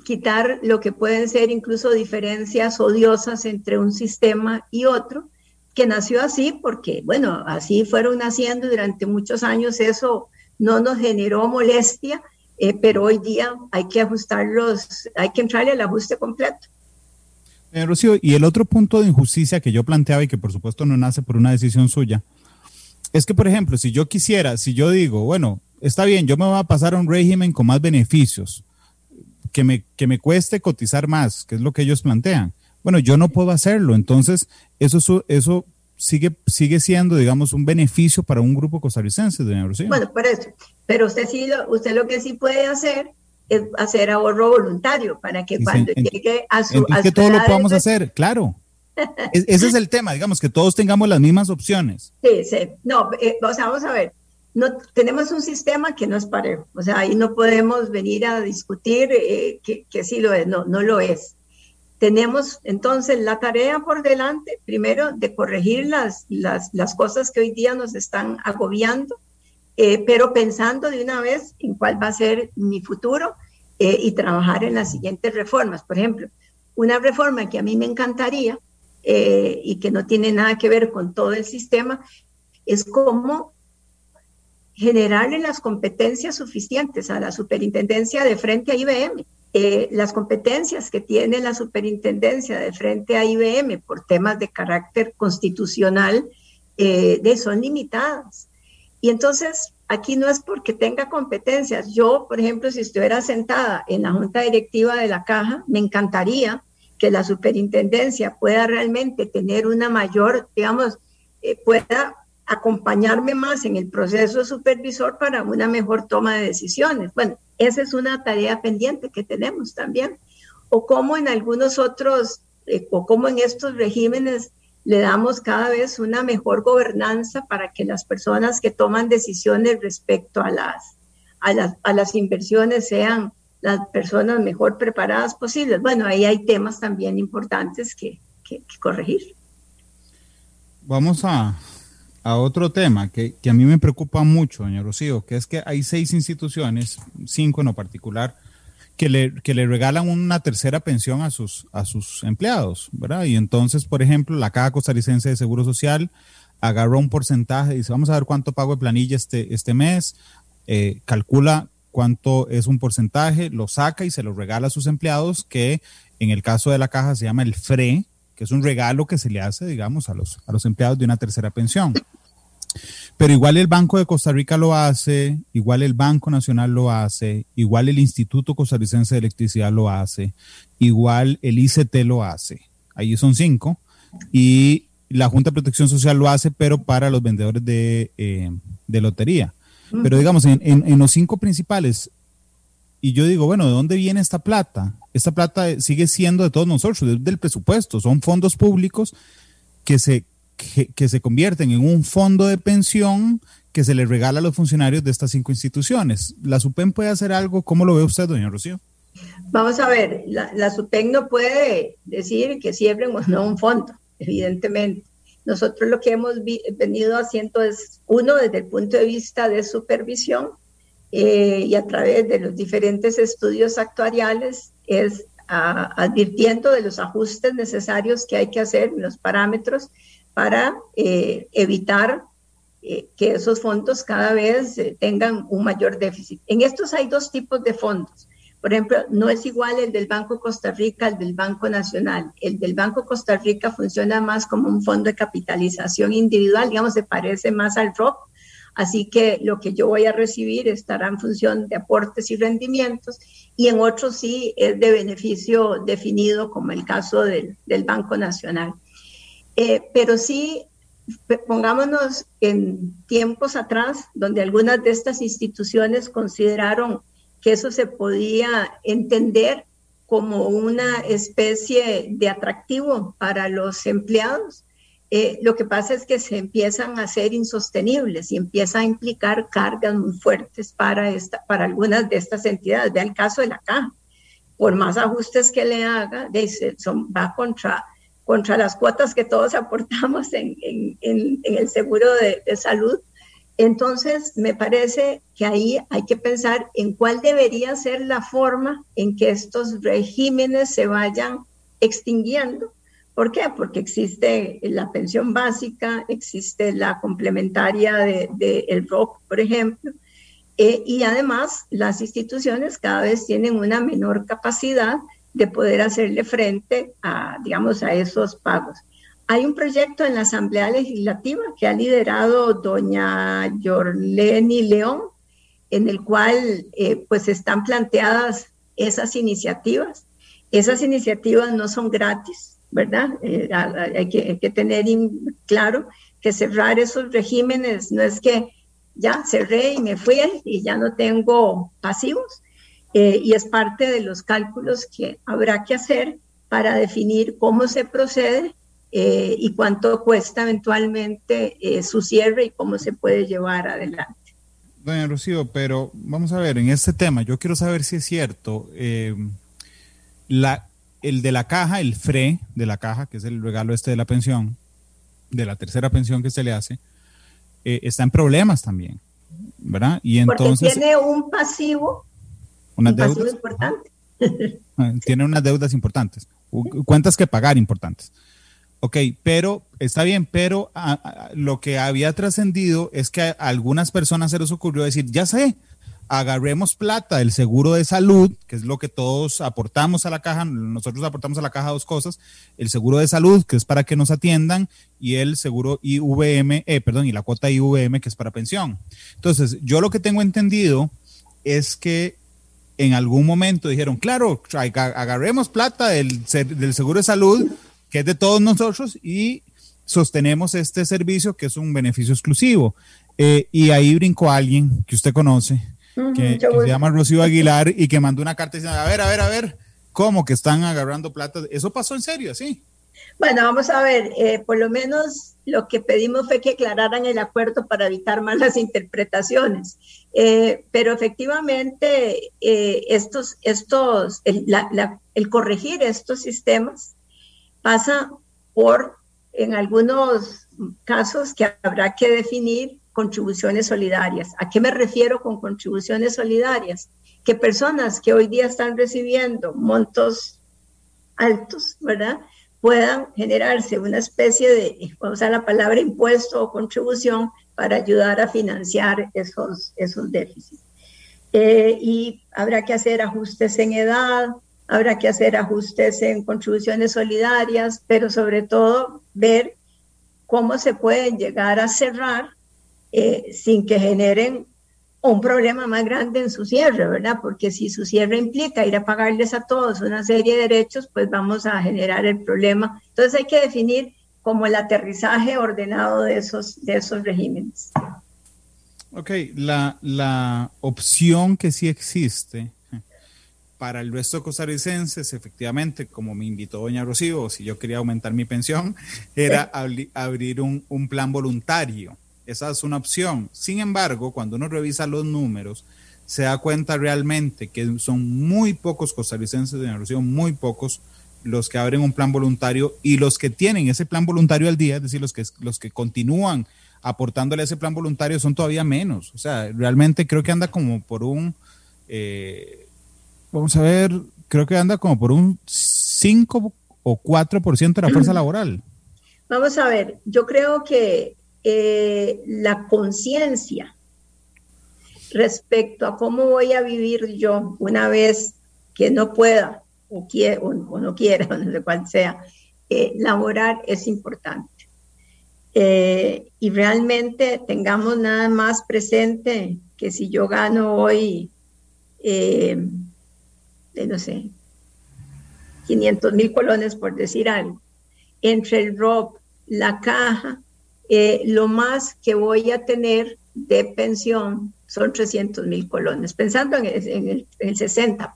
Speaker 3: quitar lo que pueden ser incluso diferencias odiosas entre un sistema y otro que nació así porque, bueno, así fueron naciendo durante muchos años, eso no nos generó molestia, eh, pero hoy día hay que ajustarlos, hay que entrarle al ajuste completo.
Speaker 2: Eh, Rocío, y el otro punto de injusticia que yo planteaba y que por supuesto no nace por una decisión suya, es que, por ejemplo, si yo quisiera, si yo digo, bueno, está bien, yo me voy a pasar a un régimen con más beneficios, que me, que me cueste cotizar más, que es lo que ellos plantean bueno, yo no puedo hacerlo. Entonces, eso, eso sigue, sigue siendo, digamos, un beneficio para un grupo costarricense, doña Rocío.
Speaker 3: Bueno, por eso. Pero usted sí, lo, usted lo que sí puede hacer es hacer ahorro voluntario para que cuando llegue a su...
Speaker 2: Es que todo lo podamos hacer, claro. (laughs) ese es el tema, digamos, que todos tengamos las mismas opciones.
Speaker 3: Sí, sí. No, eh, o sea, vamos a ver. No, tenemos un sistema que no es parejo. O sea, ahí no podemos venir a discutir eh, que, que sí lo es. No, no lo es. Tenemos entonces la tarea por delante, primero, de corregir las, las, las cosas que hoy día nos están agobiando, eh, pero pensando de una vez en cuál va a ser mi futuro eh, y trabajar en las siguientes reformas. Por ejemplo, una reforma que a mí me encantaría eh, y que no tiene nada que ver con todo el sistema es cómo generarle las competencias suficientes a la superintendencia de frente a IBM eh, las competencias que tiene la superintendencia de frente a IBM por temas de carácter constitucional eh, de, son limitadas. Y entonces aquí no es porque tenga competencias. Yo, por ejemplo, si estuviera sentada en la junta directiva de la caja, me encantaría que la superintendencia pueda realmente tener una mayor, digamos, eh, pueda acompañarme más en el proceso supervisor para una mejor toma de decisiones. Bueno, esa es una tarea pendiente que tenemos también. O como en algunos otros, eh, o como en estos regímenes le damos cada vez una mejor gobernanza para que las personas que toman decisiones respecto a las, a las, a las inversiones sean las personas mejor preparadas posibles. Bueno, ahí hay temas también importantes que, que corregir.
Speaker 2: Vamos a, a otro tema que, que, a mí me preocupa mucho, doña Rocío, que es que hay seis instituciones, cinco en lo particular, que le, que le regalan una tercera pensión a sus, a sus empleados, ¿verdad? Y entonces, por ejemplo, la Caja Costarricense de Seguro Social agarró un porcentaje, dice, vamos a ver cuánto pago de planilla este, este mes, eh, calcula cuánto es un porcentaje, lo saca y se lo regala a sus empleados, que en el caso de la caja se llama el FRE, que es un regalo que se le hace, digamos, a los, a los empleados de una tercera pensión. Pero igual el Banco de Costa Rica lo hace, igual el Banco Nacional lo hace, igual el Instituto Costarricense de Electricidad lo hace, igual el ICT lo hace. Ahí son cinco. Y la Junta de Protección Social lo hace, pero para los vendedores de, eh, lotería. Pero digamos, en, en, los cinco principales, y yo digo, bueno, ¿de dónde viene esta plata? Esta plata sigue siendo de todos nosotros, del presupuesto, son fondos públicos que se, que, se convierten en un fondo de pensión que se le regala a los funcionarios de estas cinco instituciones. ¿La SUPEN puede hacer algo? ¿Cómo lo ve usted, doña Rocío?
Speaker 3: Vamos a ver, la, la SUPEN no puede decir que siembren o no un fondo, evidentemente. Nosotros lo que hemos venido haciendo es, uno, desde el punto de vista de supervisión eh, y a través de los diferentes estudios actuariales, es advirtiendo de los ajustes necesarios que hay que hacer en los parámetros para eh, evitar eh, que esos fondos cada vez eh, tengan un mayor déficit. En estos hay dos tipos de fondos. Por ejemplo, no es igual el del Banco Costa Rica al del Banco Nacional. El del Banco Costa Rica funciona más como un fondo de capitalización individual, digamos, se parece más al ROC. Así que lo que yo voy a recibir estará en función de aportes y rendimientos y en otros sí es de beneficio definido, como el caso del Banco Nacional. Eh, pero sí, pongámonos en tiempos atrás, donde algunas de estas instituciones consideraron que eso se podía entender como una especie de atractivo para los empleados. Eh, lo que pasa es que se empiezan a ser insostenibles y empieza a implicar cargas muy fuertes para, esta, para algunas de estas entidades. Vea el caso de la caja. Por más ajustes que le haga, son, va contra contra las cuotas que todos (laughs) aportamos en, el seguro de, salud. Entonces, me parece que ahí hay que pensar en cuál debería ser la forma en que estos regímenes se vayan extinguiendo. ¿Por qué? Porque existe la pensión básica, existe la complementaria del de, el ROC, por ejemplo, eh, y además las instituciones cada vez tienen una menor capacidad de poder hacerle frente a, digamos, a esos pagos. Hay un proyecto en la Asamblea Legislativa que ha liderado doña Yorleni León, en el cual eh, pues están planteadas esas iniciativas. Esas iniciativas no son gratis, ¿verdad? Eh, hay, que, hay, que, tener claro que cerrar esos regímenes no es que ya cerré y me fui y ya no tengo pasivos, eh, y es parte de los cálculos que habrá que hacer para definir cómo se procede eh, y cuánto cuesta eventualmente eh, su cierre y cómo se puede llevar adelante.
Speaker 2: Doña Rocío, pero vamos a ver, en este tema, yo quiero saber si es cierto, la, el de la caja, el FRE de la caja, que es el regalo este de la pensión, de la tercera pensión que se le hace, está en problemas también, ¿verdad?
Speaker 3: Y entonces... Porque tiene un pasivo
Speaker 2: unas deudas. Ah, tiene unas deudas importantes, cuentas que pagar importantes. Ok, pero está bien, pero lo que había trascendido es que a algunas personas se les ocurrió decir, ya sé, agarremos plata del seguro de salud, que es lo que todos aportamos a la caja, nosotros aportamos a la caja dos cosas, el seguro de salud, que es para que nos atiendan, y el seguro IVM, eh, perdón, y la cuota IVM, que es para pensión. Entonces, yo lo que tengo entendido es que en algún momento dijeron, claro, agarremos plata del, del seguro de salud, que es de todos nosotros, y sostenemos este servicio que es un beneficio exclusivo. Eh, y ahí brincó alguien que usted conoce, que, se llama Rocío (laughs) Aguilar, y que mandó una carta diciendo, a ver, a ver, a ver, ¿cómo que están agarrando plata? Eso pasó en serio, sí.
Speaker 3: Bueno, vamos a ver, eh, por lo menos lo que pedimos fue que aclararan el acuerdo para evitar malas (laughs) interpretaciones. Eh, pero efectivamente, eh, estos, estos, el, el, corregir estos sistemas pasa por, en algunos casos, que habrá que definir contribuciones solidarias. ¿A qué me refiero con contribuciones solidarias? Que personas que hoy día están recibiendo montos altos, ¿verdad? Puedan generarse una especie de, vamos a usar la palabra impuesto o contribución para ayudar a financiar esos, esos déficits. Eh, y habrá que hacer ajustes en edad, habrá que hacer ajustes en contribuciones solidarias, pero sobre todo ver cómo se pueden llegar a cerrar eh, sin que generen un problema más grande en su cierre, ¿verdad? Porque si su cierre implica ir a pagarles a todos una serie de derechos, pues vamos a generar el problema. Entonces hay que definir como el aterrizaje ordenado de esos, de esos regímenes.
Speaker 2: Ok, la, la opción que sí existe para el resto de costarricenses, efectivamente, como me invitó doña Rocío, si yo quería aumentar mi pensión, (laughs) era abrir un, un plan voluntario esa es una opción. Sin embargo, cuando uno revisa los números, se da cuenta realmente que son muy pocos costarricenses de negocio, muy pocos los que abren un plan voluntario y los que tienen ese plan voluntario al día, es decir, los que, los que continúan aportándole ese plan voluntario son todavía menos. O sea, realmente creo que anda como por un, eh, vamos a ver, creo que anda como por un 5 o 4% de la fuerza (clears throat) laboral.
Speaker 3: Vamos a ver, yo creo que eh, la conciencia respecto a cómo voy a vivir yo una vez que no pueda o, o, no quiera, (laughs) no sé cuál sea, eh, laborar es importante. Eh, y realmente tengamos nada más presente que si yo gano hoy, no sé, 500 mil colones por decir algo, entre el ROP, la caja eh, lo más que voy a tener de pensión son 300 mil colones, pensando en el, 60%.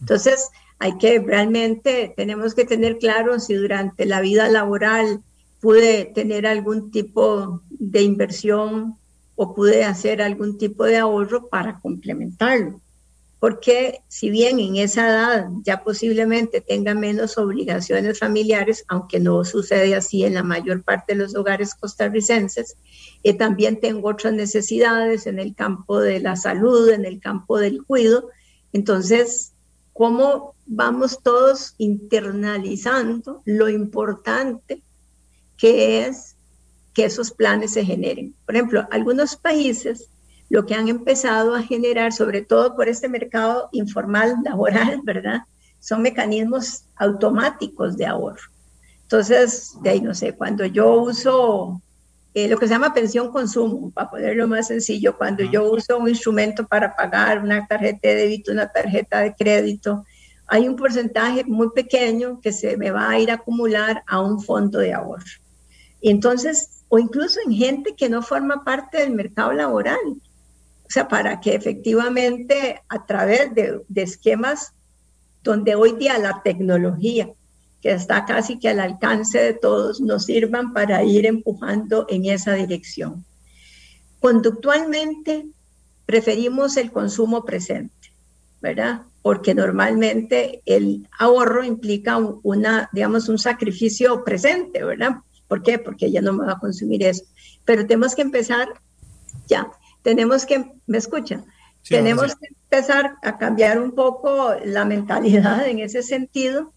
Speaker 3: Entonces, hay que realmente, tenemos que tener claro si durante la vida laboral pude tener algún tipo de inversión o pude hacer algún tipo de ahorro para complementarlo porque si bien en esa edad ya posiblemente tenga menos obligaciones familiares, aunque no sucede así en la mayor parte de los hogares costarricenses, eh, también tengo otras necesidades en el campo de la salud, en el campo del cuidado. Entonces, ¿cómo vamos todos internalizando lo importante que es que esos planes se generen? Por ejemplo, algunos países lo que han empezado a generar, sobre todo por este mercado informal laboral, (laughs) ¿verdad? Son mecanismos automáticos de ahorro. Entonces, de ahí no sé, cuando yo uso eh, lo que se llama pensión consumo, para ponerlo más sencillo, cuando yo uso un instrumento para pagar una tarjeta de débito, una tarjeta de crédito, hay un porcentaje muy pequeño que se me va a ir a acumular a un fondo de ahorro. Y entonces, o incluso en gente que no forma parte del mercado laboral. O sea, para que efectivamente a través de, de esquemas donde hoy día la tecnología, que está casi que al alcance de todos, nos sirvan para ir empujando en esa dirección. Conductualmente, preferimos el consumo presente, ¿verdad? Porque normalmente el ahorro implica una, digamos, un sacrificio presente, ¿verdad? ¿Por qué? Porque ya no me va a consumir eso. Pero tenemos que empezar, ya, tenemos que, ¿me escucha? tenemos que empezar a cambiar un poco la mentalidad en ese sentido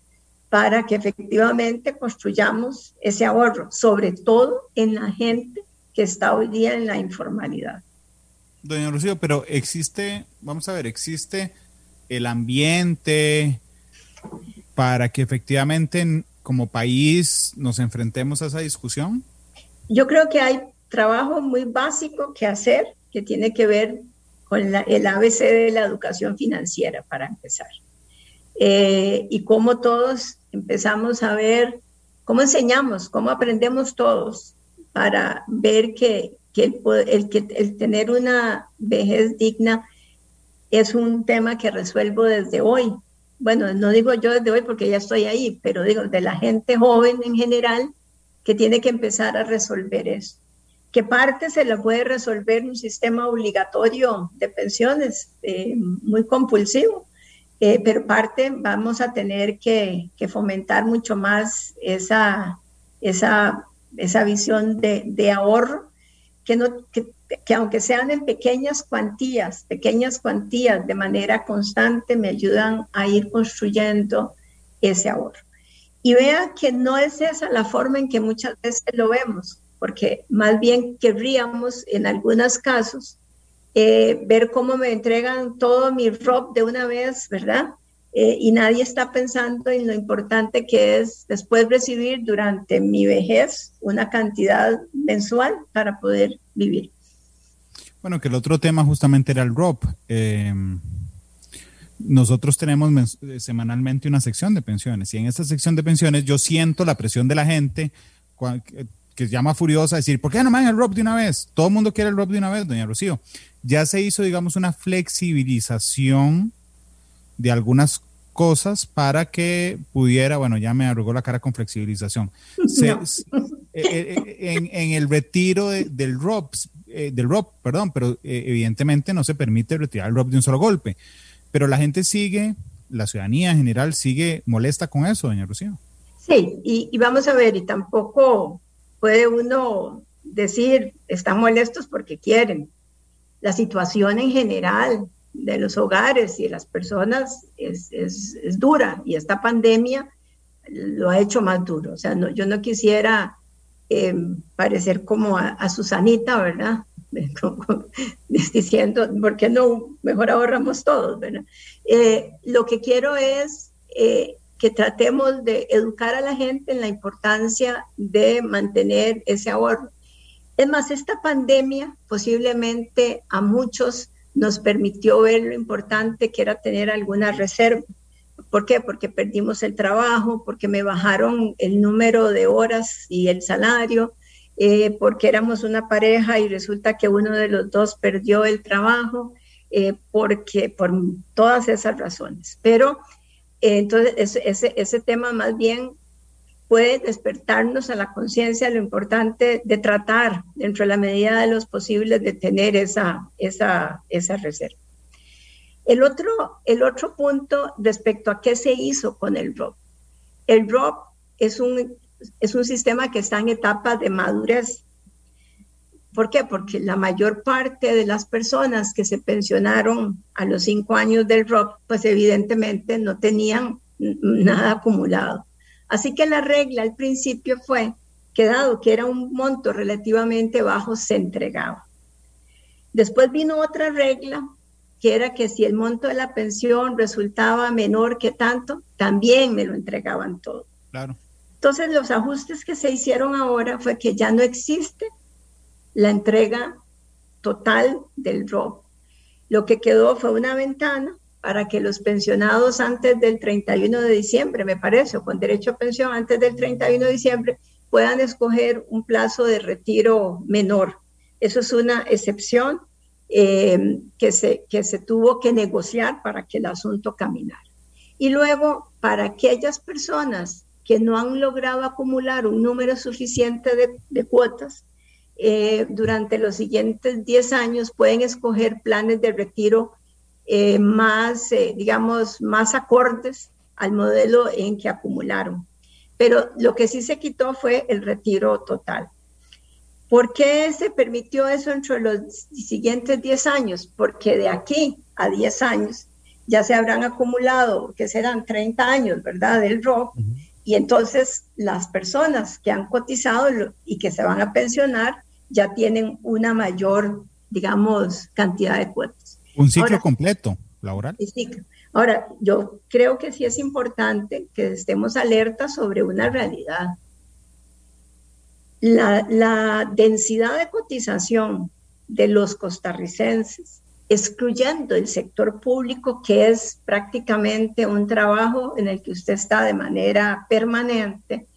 Speaker 3: para que efectivamente construyamos ese ahorro, sobre todo en la gente que está hoy día en la informalidad.
Speaker 2: Doña Lucía, pero existe, vamos a ver, existe el ambiente para que efectivamente como país nos enfrentemos a esa discusión?
Speaker 3: Yo creo que hay trabajo muy básico que hacer que tiene que ver con el ABC de la educación financiera, para empezar. Eh, y cómo todos empezamos a ver, cómo enseñamos, cómo aprendemos todos para ver que que el, que el tener una vejez digna es un tema que resuelvo desde hoy. Bueno, no digo yo desde hoy porque ya estoy ahí, pero digo de la gente joven en general que tiene que empezar a resolver eso. Que parte se la puede resolver un sistema obligatorio de pensiones eh, muy compulsivo, eh, pero parte vamos a tener que, fomentar mucho más esa, visión de, ahorro que, que, aunque sean en pequeñas cuantías, pequeñas cuantías de manera constante, me ayudan a ir construyendo ese ahorro. Y vea que no es esa la forma en que muchas veces lo vemos, porque más bien querríamos en algunos casos eh, ver cómo me entregan todo mi rob de una vez, ¿verdad? Eh, y nadie está pensando en lo importante que es después recibir durante mi vejez una cantidad mensual para poder vivir.
Speaker 2: Bueno, que el otro tema justamente era el ROP. Em, nosotros tenemos eh, semanalmente una sección de pensiones y en esta sección de pensiones yo siento la presión de la gente que, llama furiosa a decir, ¿por qué no me dan el ROP de una vez? Todo el mundo quiere el ROP de una vez, doña Rocío. Ya se hizo, digamos, una flexibilización de algunas cosas para que pudiera, bueno, ya me arrugó la cara con flexibilización. Eh, eh, eh, en, el retiro del ROP, del ROP, perdón, pero evidentemente no se permite retirar el ROP de un solo golpe. Pero la gente sigue, la ciudadanía en general sigue molesta con eso, doña Rocío.
Speaker 3: Sí, y, y vamos a ver, y tampoco puede uno decir, están molestos porque quieren. La situación en general de los hogares y de las personas es, es, es, dura y esta pandemia lo ha hecho más duro. O sea, no, yo no quisiera eh, parecer como a, Susanita, ¿verdad? (laughs) diciendo, ¿por qué no mejor ahorramos todos, ¿verdad? Eh, lo que quiero es eh, que tratemos de educar a la gente en la importancia de mantener ese ahorro. Es más, esta pandemia posiblemente a muchos nos permitió ver lo importante que era tener alguna reserva. ¿Por qué? Porque perdimos el trabajo, porque me bajaron el número de horas y el salario, eh, porque éramos una pareja y resulta que uno de los dos perdió el trabajo, eh, porque por todas esas razones. Pero entonces ese, ese tema más bien puede despertarnos a la conciencia lo importante de tratar, dentro de la medida de los posibles, de tener esa, esa, esa reserva. El otro, el otro punto respecto a qué se hizo con el ROP. El ROP es un, es un sistema que está en etapa de madurez. ¿Por qué? Porque la mayor parte de las personas que se pensionaron a los cinco años del ROP, pues evidentemente no tenían nada acumulado. Así que la regla al principio fue que dado que era un monto relativamente bajo, se entregaba. Después vino otra regla, que era que si el monto de la pensión resultaba menor que tanto, también me lo entregaban todo.
Speaker 2: Claro.
Speaker 3: Entonces, los ajustes que se hicieron ahora fue que ya no existe la entrega total del ROB. Lo que quedó fue una ventana para que los pensionados antes del 31 de diciembre, me parece, con derecho a pensión antes del 31 de diciembre, puedan escoger un plazo de retiro menor. Eso es una excepción eh, que, se, que se tuvo que negociar para que el asunto caminara. Y luego, para aquellas personas que no han logrado acumular un número suficiente de, cuotas, eh, durante los siguientes 10 años pueden escoger planes de retiro eh, más, digamos, más acordes al modelo en que acumularon. Pero lo que sí se quitó fue el retiro total. ¿Por qué se permitió eso entre los siguientes 10 años? Porque de aquí a 10 años ya se habrán acumulado, que serán 30 años, ¿verdad?, del ROC, y entonces las personas que han cotizado y que se van a pensionar ya tienen una mayor, digamos, cantidad de cuotas.
Speaker 2: Un ciclo completo laboral.
Speaker 3: Ciclo. Ahora, yo creo que sí es importante que estemos alertas sobre una realidad la, densidad de cotización de los costarricenses, excluyendo el sector público, que es prácticamente un trabajo en el que usted está de manera permanente,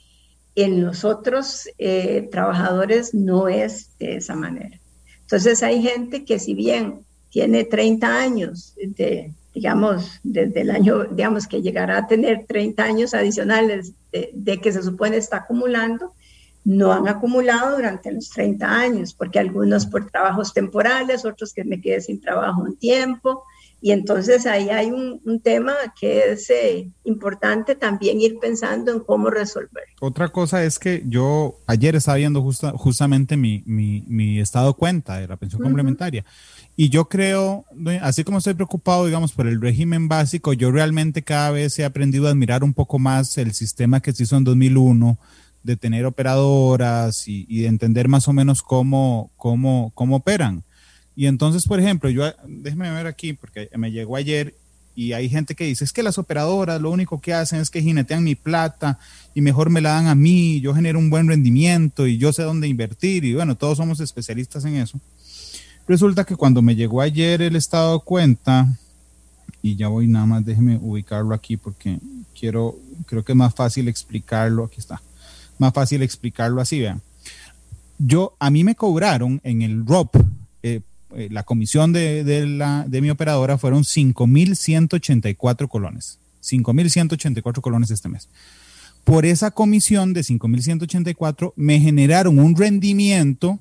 Speaker 3: en los otros eh, trabajadores no es de esa manera. Entonces hay gente que si bien tiene 30 años, digamos, desde el año, digamos que llegará a tener 30 años adicionales de, de que se supone está acumulando, no han acumulado durante los 30 años, porque algunos por trabajos temporales, otros que me quedé sin trabajo un tiempo. Y entonces ahí hay un, tema que es eh, importante también ir pensando en cómo resolver.
Speaker 2: Otra cosa es que yo ayer estaba viendo justamente mi, mi, estado cuenta de la pensión complementaria. Y yo creo, así como estoy preocupado, digamos, por el régimen básico, yo realmente cada vez he aprendido a admirar un poco más el sistema que se hizo en 2001 de tener operadoras y, de entender más o menos cómo, cómo, cómo operan. Y entonces, por ejemplo, yo, déjeme ver aquí, porque me llegó ayer y hay gente que dice, es que las operadoras lo único que hacen es que jinetean mi plata y mejor me la dan a mí, yo genero un buen rendimiento y yo sé dónde invertir y bueno, todos somos especialistas en eso. Resulta que cuando me llegó ayer el estado cuenta, y ya voy nada más, déjeme ubicarlo aquí porque quiero, creo que es más fácil explicarlo, aquí está más fácil explicarlo así, vean. Yo, a mí me cobraron en el ROP, eh, la comisión de, de mi operadora fueron 5.184 colones. 5.184 colones este mes. Por esa comisión de 5.184 me generaron un rendimiento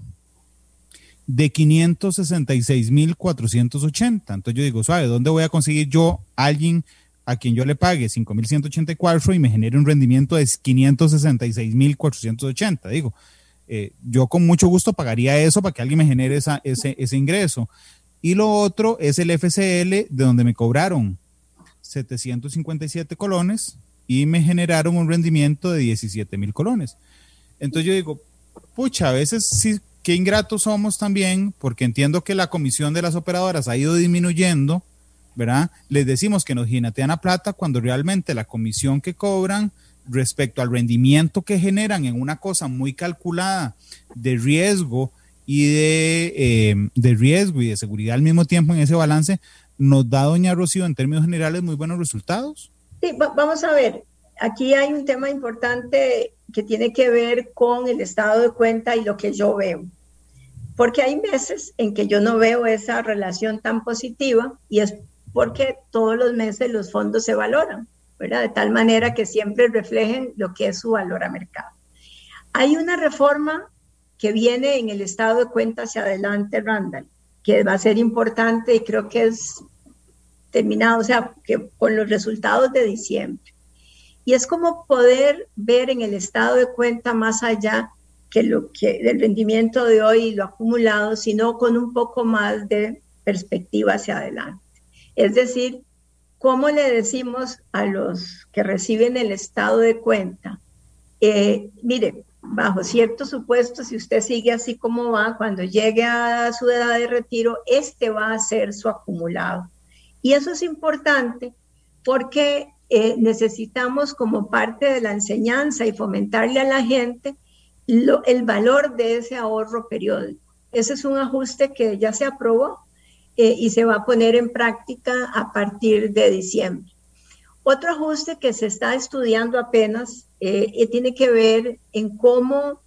Speaker 2: de 566.480. Entonces yo digo, ¿sabe dónde voy a conseguir yo alguien a quien yo le pague 5.184 y me genere un rendimiento de 566.480. Digo, eh, yo con mucho gusto pagaría eso para que alguien me genere esa, ese, ese ingreso. Y lo otro es el FCL, de donde me cobraron 757 colones y me generaron un rendimiento de 17 mil colones. Entonces yo digo, pucha, a veces sí, qué ingratos somos también, porque entiendo que la comisión de las operadoras ha ido disminuyendo ¿verdad? Les decimos que nos ginatean a plata cuando realmente la comisión que cobran respecto al rendimiento que generan en una cosa muy calculada de riesgo y de, eh, de riesgo y de seguridad al mismo tiempo en ese balance, nos da doña Rocío en términos generales muy buenos resultados.
Speaker 3: Sí, vamos a ver, aquí hay un tema importante que tiene que ver con el estado de cuenta y lo que yo veo. Porque hay meses en que yo no veo esa relación tan positiva y es porque todos los meses los fondos se valoran, De tal manera que siempre reflejen lo que es su valor a mercado. Hay una reforma que viene en el estado de cuenta hacia adelante, Randall, que va a ser importante y creo que es terminado, o sea, que con los resultados de diciembre. Y es como poder ver en el estado de cuenta más allá que lo que del rendimiento de hoy y lo acumulado, sino con un poco más de perspectiva hacia adelante. Es decir, ¿cómo le decimos a los que reciben el estado de cuenta? Eh, mire, bajo ciertos supuestos, si usted sigue así como va, cuando llegue a su edad de retiro, este va a ser su acumulado. Y eso es importante porque eh, necesitamos como parte de la enseñanza y fomentarle a la gente el valor de ese ahorro periódico. Ese es un ajuste que ya se aprobó eh, y se va a poner en práctica a partir de diciembre. Otro ajuste que se está estudiando apenas eh, tiene que ver en cómo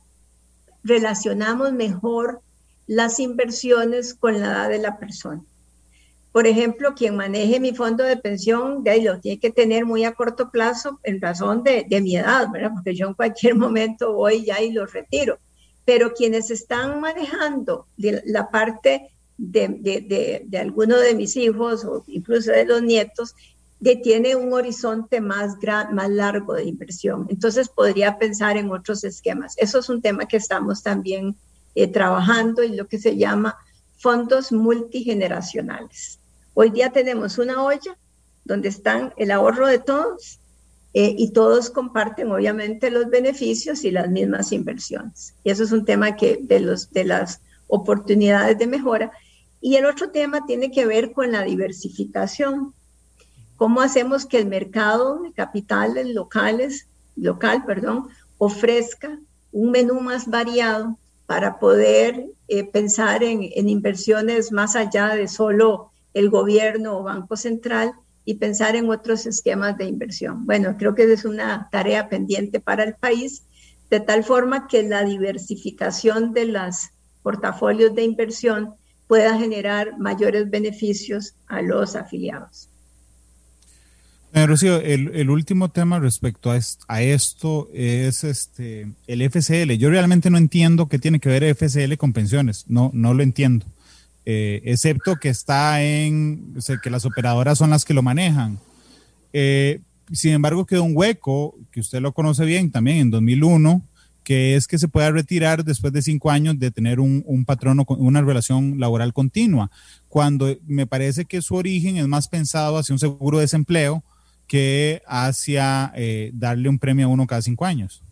Speaker 3: relacionamos mejor las inversiones con la edad de la persona. Por ejemplo, quien maneje mi fondo de pensión, de ahí lo tiene que tener muy a corto plazo en razón de, mi edad. Porque yo en cualquier momento voy ya y lo retiro. Pero quienes están manejando la parte de, de, de, alguno de mis hijos o incluso de los nietos, que tiene un horizonte más, gran, más largo de inversión. Entonces podría pensar en otros esquemas. Eso es un tema que estamos también eh, trabajando en lo que se llama fondos multigeneracionales. Hoy día tenemos una olla donde están el ahorro de todos eh, y todos comparten obviamente los beneficios y las mismas inversiones. Y eso es un tema que de, los, de las oportunidades de mejora. Y el otro tema tiene que ver con la diversificación. ¿Cómo hacemos que el mercado de capitales locales, local, perdón, ofrezca un menú más variado para poder eh, pensar en, en, inversiones más allá de solo el gobierno o Banco Central y pensar en otros esquemas de inversión. Bueno, creo que es una tarea pendiente para el país, de tal forma que la diversificación de los portafolios de inversión pueda generar mayores beneficios a los afiliados.
Speaker 2: Rocío, el, último tema respecto a, esto es este el FCL. Yo realmente no entiendo qué tiene que ver FCL con pensiones. No, no lo entiendo. Eh, excepto que está en, o que las operadoras son las que lo manejan. Eh, sin embargo, quedó un hueco, que usted lo conoce bien también, en 2001, que es que se pueda retirar después de cinco años de tener un, un patrono, una relación laboral continua, cuando me parece que su origen es más pensado hacia un seguro de desempleo, que hacia eh, darle un premio a uno cada cinco años.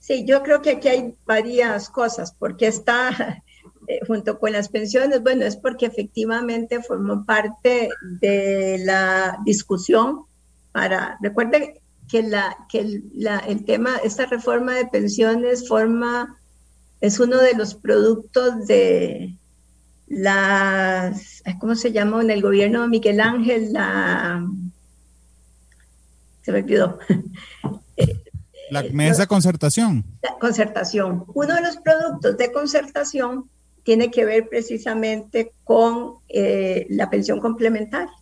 Speaker 3: Sí, yo creo que aquí hay varias cosas, porque está eh, junto con las pensiones, bueno, es porque efectivamente formó parte de la discusión para, recuerden que, la, que el, la, el tema, esta reforma de pensiones forma, es uno de los productos de las, ¿cómo se llama? En el gobierno de Miguel Ángel, la se me olvidó. (laughs)
Speaker 2: La mesa concertación.
Speaker 3: La concertación. Uno de los productos de concertación tiene que ver precisamente con eh, la pensión complementaria.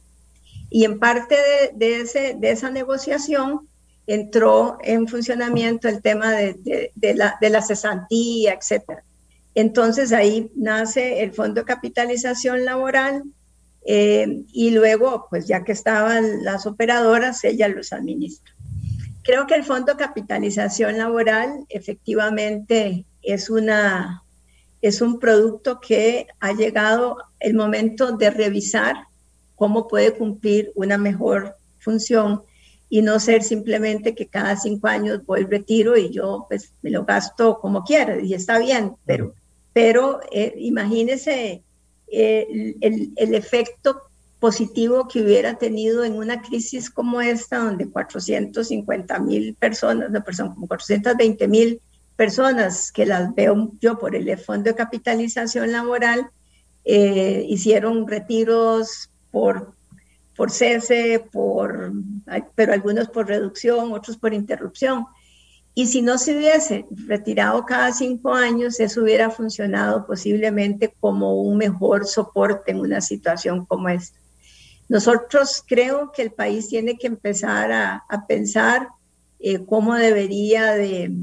Speaker 3: Y en parte de, ese, de esa negociación entró en funcionamiento el tema de, la, cesantía, etc. Entonces ahí nace el Fondo Capitalización Laboral, eh, y luego, pues ya que estaban las operadoras, ella los administra. Creo que el Fondo Capitalización Laboral efectivamente es, una, es un producto que ha llegado el momento de revisar cómo puede cumplir una mejor función y no ser simplemente que cada cinco años voy al retiro y yo pues me lo gasto como quiera y está bien, pero, pero eh, imagínese el, el, efecto positivo que hubiera tenido en una crisis como esta, donde 450 mil personas, no, perdón, como 420 mil personas, que las veo yo por el Fondo de Capitalización Laboral, eh, hicieron retiros por, por cese, por, pero algunos por reducción, otros por interrupción. Y si no se hubiese retirado cada cinco años, eso hubiera funcionado posiblemente como un mejor soporte en una situación como esta. Nosotros creo que el país tiene que empezar a, pensar eh, cómo debería de,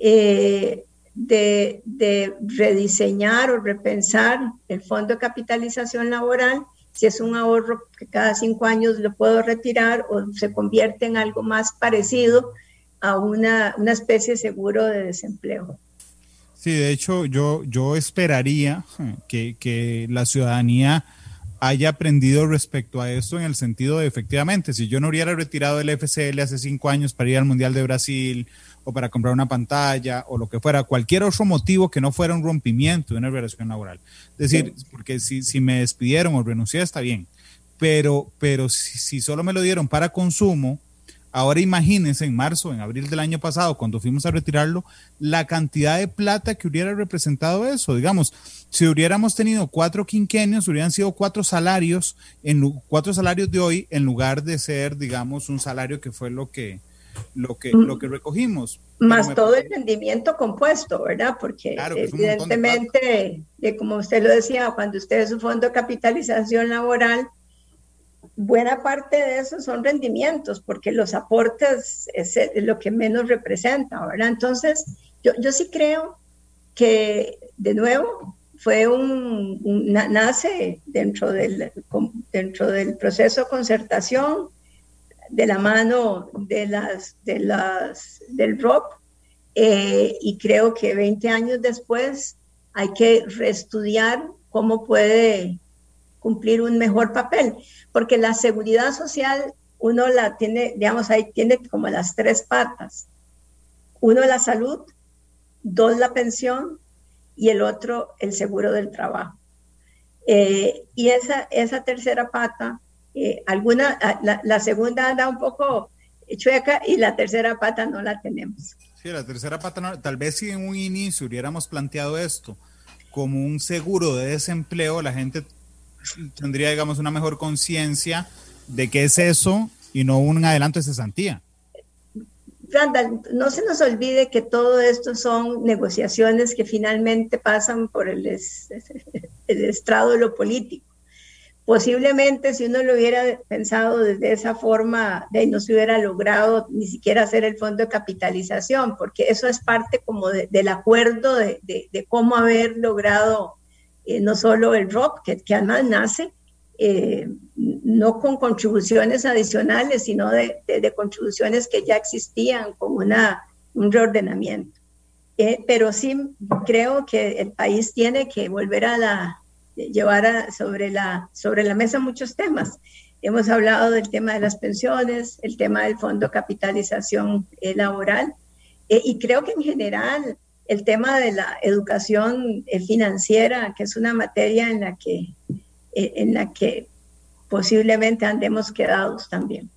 Speaker 3: eh, de, de, rediseñar o repensar el fondo de capitalización laboral, si es un ahorro que cada cinco años lo puedo retirar o se convierte en algo más parecido a una, una especie de seguro de desempleo.
Speaker 2: Sí, de hecho, yo, yo esperaría que, que la ciudadanía haya aprendido respecto a esto en el sentido de efectivamente, si yo no hubiera retirado el FCL hace cinco años para ir al Mundial de Brasil o para comprar una pantalla o lo que fuera, cualquier otro motivo que no fuera un rompimiento de una relación laboral. Es decir, porque si, si me despidieron o renuncié está bien, pero, pero si, si, solo me lo dieron para consumo, Ahora imagínense en marzo, en abril del año pasado, cuando fuimos a retirarlo, la cantidad de plata que hubiera representado eso. Digamos, si hubiéramos tenido cuatro quinquenios, hubieran sido cuatro salarios, en cuatro salarios de hoy, en lugar de ser, digamos, un salario que fue lo que, lo que, lo que recogimos.
Speaker 3: Más todo el rendimiento compuesto, ¿verdad? Porque evidentemente, de, como usted lo decía, cuando usted es un fondo de capitalización laboral, buena parte de eso son rendimientos, porque los aportes es lo que menos representa, ¿verdad? Entonces, yo, yo sí creo que, de nuevo, fue un, nace dentro del, dentro del proceso de concertación, de la mano de las, de las, del ROP, eh, y creo que 20 años después hay que reestudiar cómo puede cumplir un mejor papel, porque la seguridad social uno la tiene, digamos, ahí tiene como las tres patas. Uno la salud, dos la pensión y el otro el seguro del trabajo. Eh, y esa, esa tercera pata, eh, alguna, la, la, segunda anda un poco chueca y la tercera pata no la tenemos.
Speaker 2: Sí, la tercera pata, no, tal vez si en un inicio hubiéramos planteado esto como un seguro de desempleo, la gente tendría, digamos, una mejor conciencia de qué es eso y no un adelanto de cesantía.
Speaker 3: Randall, no se nos olvide que todo esto son negociaciones que finalmente pasan por el, el estrado de lo político. Posiblemente si uno lo hubiera pensado desde esa forma, de no se hubiera logrado ni siquiera hacer el fondo de capitalización, porque eso es parte como del acuerdo de, de, cómo haber logrado eh, no solo el rock, que, además nace eh, no con contribuciones adicionales, sino de, de, contribuciones que ya existían, como una, un reordenamiento. Eh, pero sí creo que el país tiene que volver a la, llevar sobre, la, sobre la mesa muchos temas. Hemos hablado del tema de las pensiones, el tema del fondo capitalización laboral, y creo que en general el tema de la educación eh, financiera, que es una materia en la que, eh, en la que posiblemente andemos quedados también.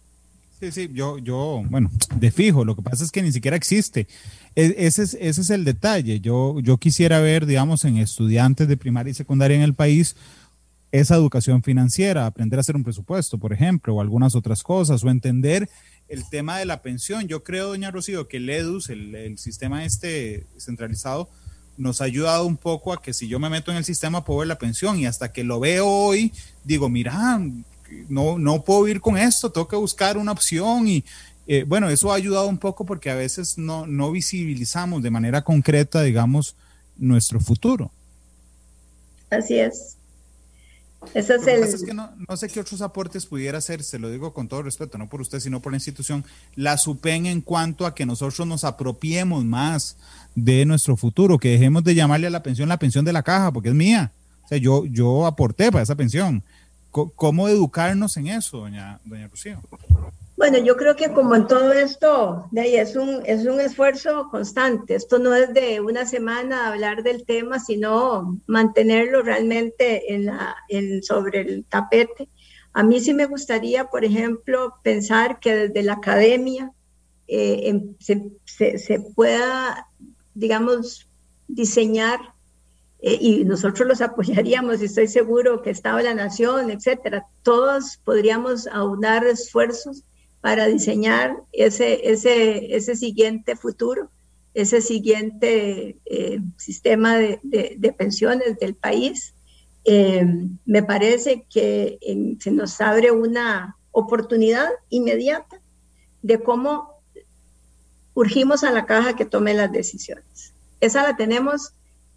Speaker 2: Sí, sí, yo, yo, bueno, de fijo, lo que pasa es que ni siquiera existe. E, ese es, ese es el detalle. Yo, yo quisiera ver, digamos, en estudiantes de primaria y secundaria en el país, esa educación financiera, aprender a hacer un presupuesto, por ejemplo, o algunas otras cosas, o entender el tema de la pensión. Yo creo, doña Rocío, que el EDUS, el, sistema este centralizado, nos ha ayudado un poco a que si yo me meto en el sistema puedo ver la pensión y hasta que lo veo hoy, digo, mira, no, no puedo ir con esto, tengo que buscar una opción y eh, bueno, eso ha ayudado un poco porque a veces no, no visibilizamos de manera concreta, digamos, nuestro futuro.
Speaker 3: Así es. Eso es el...
Speaker 2: es que no, sé qué otros aportes pudiera hacer, se lo digo con todo respeto, no por usted, sino por la institución, la SUPEN en cuanto a que nosotros nos apropiemos más de nuestro futuro, que dejemos de llamarle a la pensión la pensión de la caja, porque es mía. O sea, yo, yo aporté para esa pensión. ¿Cómo educarnos en eso, doña, doña Rocío?
Speaker 3: Bueno, yo creo que como en todo esto, de es un, es un esfuerzo constante. Esto no es de una semana hablar del tema, sino mantenerlo realmente en la, en, sobre el tapete. A mí sí me gustaría, por ejemplo, pensar que desde la academia eh, se, se, pueda, digamos, diseñar eh, y nosotros los apoyaríamos y estoy seguro que Estado la Nación, etcétera, todos podríamos aunar esfuerzos para diseñar ese, ese, ese siguiente futuro, ese siguiente eh, sistema de, de, pensiones del país. Eh, me parece que se nos abre una oportunidad inmediata de cómo urgimos a la caja que tome las decisiones. Esa la tenemos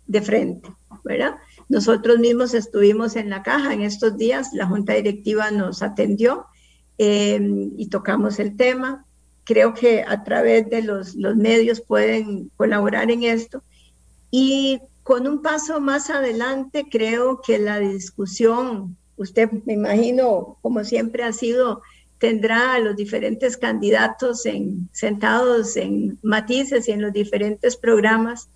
Speaker 3: de frente, ¿verdad? Nosotros mismos estuvimos en la caja en estos días, la junta directiva nos atendió Em, y tocamos el tema. Creo que a través de los, los medios pueden colaborar en esto. Y con un paso más adelante, creo que la discusión, usted me imagino, como siempre ha sido, tendrá a los diferentes candidatos en, sentados en matices y en los diferentes programas.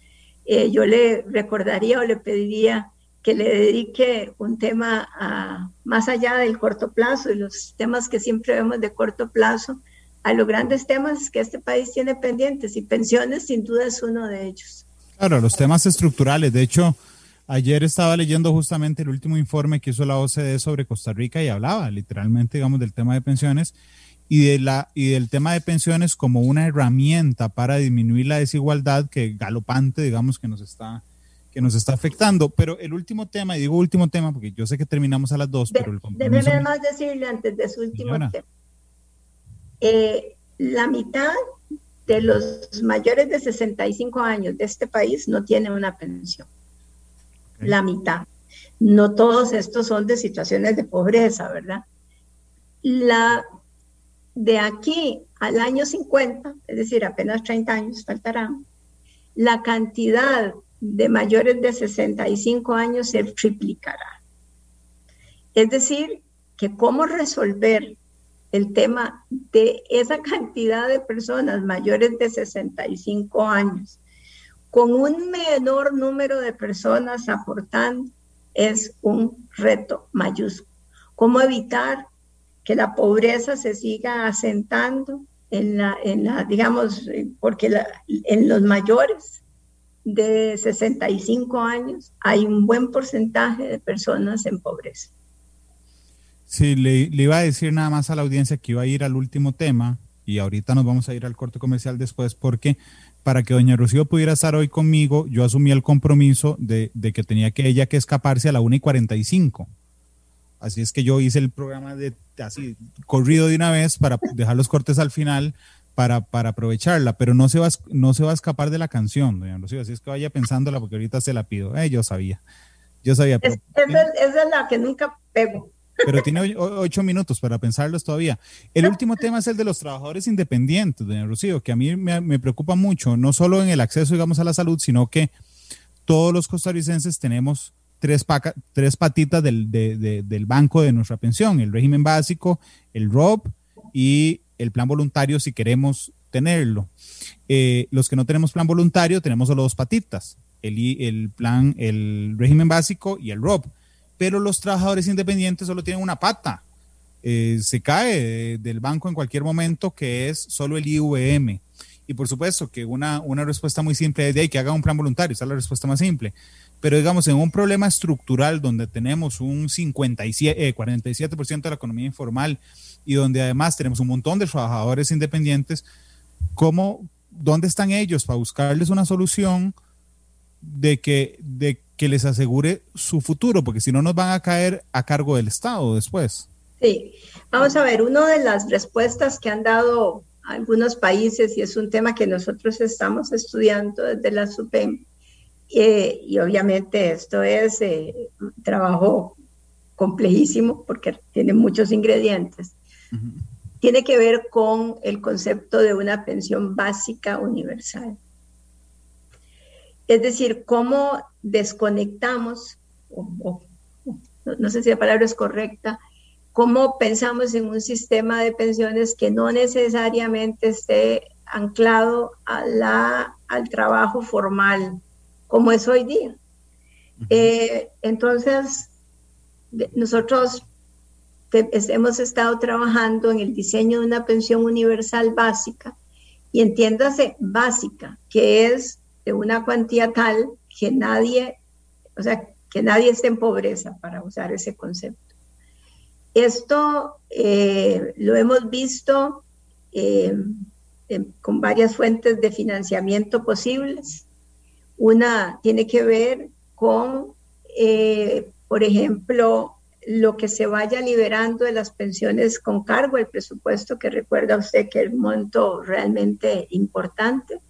Speaker 3: Eh, yo le recordaría o le pediría que le dedique un tema más allá del corto plazo y los temas que siempre vemos de corto plazo, a los grandes temas que este país tiene pendientes y pensiones sin duda es uno de ellos.
Speaker 2: Claro, los temas estructurales. De hecho, ayer estaba leyendo justamente el último informe que hizo la OCDE sobre Costa Rica y hablaba literalmente, digamos, del tema de pensiones y, de la, y del tema de pensiones como una herramienta para disminuir la desigualdad que galopante, digamos, que nos está que nos está afectando. Pero el último tema, y digo último tema porque yo sé que terminamos a las dos, pero el
Speaker 3: Déjeme más decirle antes de su último tema. Eh, la mitad de los mayores de 65 años de este país no tienen una pensión. La mitad. No todos estos son de situaciones de pobreza, ¿verdad? La de aquí al año 50, es decir, apenas 30 años faltarán, la cantidad de mayores de 65 años se triplicará. Es decir, que cómo resolver el tema de esa cantidad de personas mayores de 65 años con un menor número de personas aportando es un reto mayúsculo. ¿Cómo evitar que la pobreza se siga asentando en la, en la digamos, porque en los mayores de 65 años hay un buen porcentaje de personas en pobreza.
Speaker 2: Sí, le, iba a decir nada más a la audiencia que iba a ir al último tema y ahorita nos vamos a ir al corte comercial después porque para que doña Rocío pudiera estar hoy conmigo, yo asumí el compromiso de, de que tenía que ella que escaparse a la 1 y 45. Así es que yo hice el programa de así corrido de una vez para dejar los cortes al final para, para aprovecharla, pero no se, va, no se va a escapar de la canción, doña Rocío, así es que vaya pensándola porque ahorita se la pido. Eh, yo sabía, yo sabía.
Speaker 3: esa, es, la que nunca pego.
Speaker 2: Pero tiene ocho minutos para pensarlos todavía. El último tema es el de los trabajadores independientes, doña Rocío, que a mí me, me preocupa mucho, no solo en el acceso, digamos, a la salud, sino que todos los costarricenses tenemos tres, tres patitas del, del banco de nuestra pensión, el régimen básico, el ROP y el plan voluntario si queremos tenerlo. Eh, los que no tenemos plan voluntario tenemos solo dos patitas, el, el plan, el régimen básico y el ROP, pero los trabajadores independientes solo tienen una pata. Eh, se cae del banco en cualquier momento que es solo el IVM. Y por supuesto que una, una respuesta muy simple es de ahí que haga un plan voluntario, esa es la respuesta más simple pero digamos, en un problema estructural donde tenemos un 57, 47% eh, de la economía informal y donde además tenemos un montón de trabajadores independientes, ¿cómo, ¿dónde están ellos para buscarles una solución de que, de que les asegure su futuro? Porque si no nos van a caer a cargo del Estado después.
Speaker 3: Sí, vamos a ver, una de las respuestas que han dado algunos países, y es un tema que nosotros estamos estudiando desde la SUPEM, eh, y obviamente esto es eh, un trabajo complejísimo porque tiene muchos ingredientes. Tiene que ver con el concepto de una pensión básica universal. Es decir, cómo desconectamos, no sé si la palabra es correcta, cómo pensamos en un sistema de pensiones que no necesariamente esté anclado a la, al trabajo formal, como es hoy día. Eh, entonces, nosotros hemos estado trabajando en el diseño de una pensión universal básica y entiéndase básica, que es de una cuantía tal que nadie, o sea, que nadie esté en pobreza para usar ese concepto. Esto eh, lo hemos visto eh, con varias fuentes de financiamiento posibles. Una tiene que ver con, eh, por ejemplo, lo que se vaya liberando de las pensiones con cargo el presupuesto, que recuerda usted que es un monto realmente importante,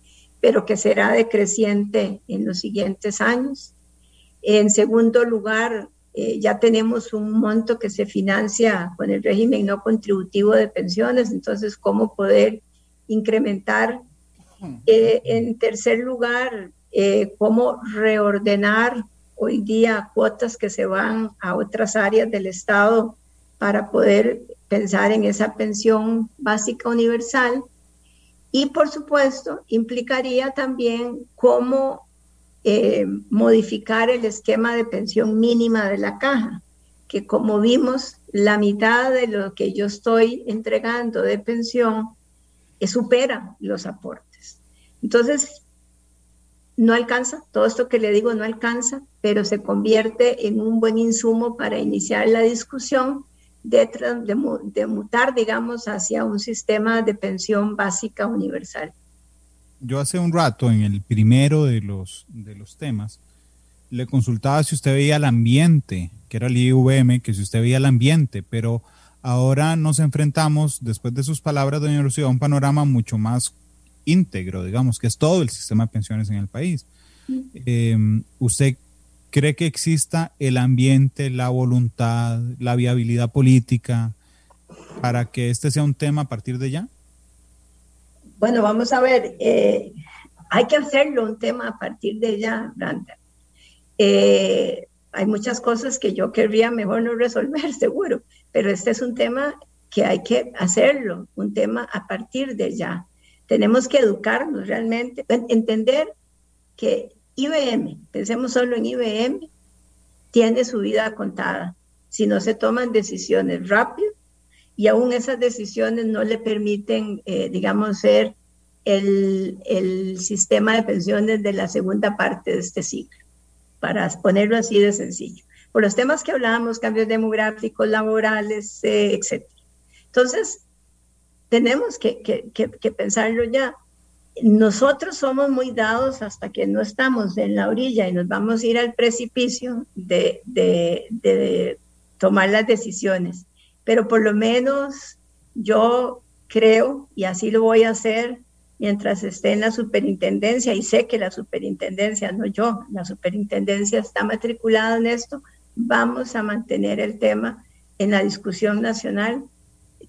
Speaker 3: pero que será decreciente en los siguientes años. En segundo lugar, eh, ya tenemos un monto que se financia con el régimen no contributivo de pensiones, entonces, ¿cómo poder incrementar? Eh, en tercer lugar, eh, cómo reordenar hoy día cuotas que se van a otras áreas del Estado para poder pensar en esa pensión básica universal. Y por supuesto, implicaría también cómo eh, modificar el esquema de pensión mínima de la caja, que como vimos, la mitad de lo que yo estoy entregando de pensión supera los aportes. Entonces, no alcanza, todo esto que le digo no alcanza, pero se convierte en un buen insumo para iniciar la discusión de, mutar, digamos, hacia un sistema de pensión básica universal.
Speaker 2: Yo hace un rato, en el primero de los, de los temas, le consultaba si usted veía el ambiente, que era el IVM, que si usted veía el ambiente, pero ahora nos enfrentamos, después de sus palabras, doña Lucía, a un panorama mucho más íntegro, digamos, que es todo el sistema de pensiones en el país. Em, ¿Usted cree que exista el ambiente, la voluntad, la viabilidad política para que este sea un tema a partir de ya?
Speaker 3: Bueno, vamos a ver, eh, hay que hacerlo un tema a partir de ya, Branda. Eh, hay muchas cosas que yo querría mejor no resolver, (laughs) seguro, pero este es un tema que hay que hacerlo, un tema a partir de ya. Tenemos que educarnos realmente, entender que IBM, pensemos solo en IBM, tiene su vida contada si no se toman decisiones rápido y aún esas decisiones no le permiten, eh, digamos, ser el, el, sistema de pensiones de la segunda parte de este ciclo, para ponerlo así de sencillo. Por los temas que hablábamos, cambios demográficos, laborales, eh, etc. Entonces, tenemos que, pensarlo ya. Nosotros somos muy dados hasta que no estamos en la orilla y nos vamos a ir al precipicio de, de tomar las decisiones. Pero por lo menos yo creo, y así lo voy a hacer mientras esté en la superintendencia, y sé que la superintendencia, no yo, la superintendencia está matriculada en esto, vamos a mantener el tema en la discusión nacional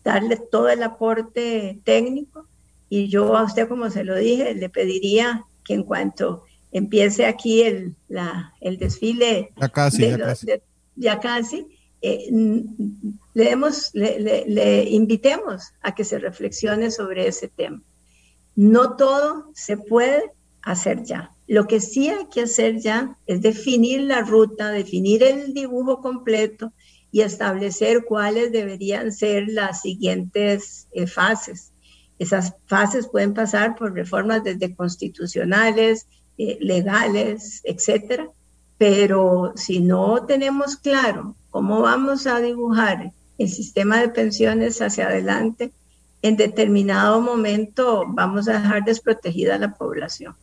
Speaker 3: darle todo el aporte técnico y yo a usted, como se lo dije, le pediría que en cuanto empiece aquí el, la, el desfile,
Speaker 2: ya casi,
Speaker 3: ya, casi. Eh, le, le, le, invitemos a que se reflexione sobre ese tema. No todo se puede hacer ya. Lo que sí hay que hacer ya es definir la ruta, definir el dibujo completo y establecer cuáles deberían ser las siguientes eh, fases. Esas fases pueden pasar por reformas desde constitucionales, eh, legales, etcétera, pero si no tenemos claro cómo vamos a dibujar el sistema de pensiones hacia adelante, en determinado momento vamos a dejar desprotegida a la población.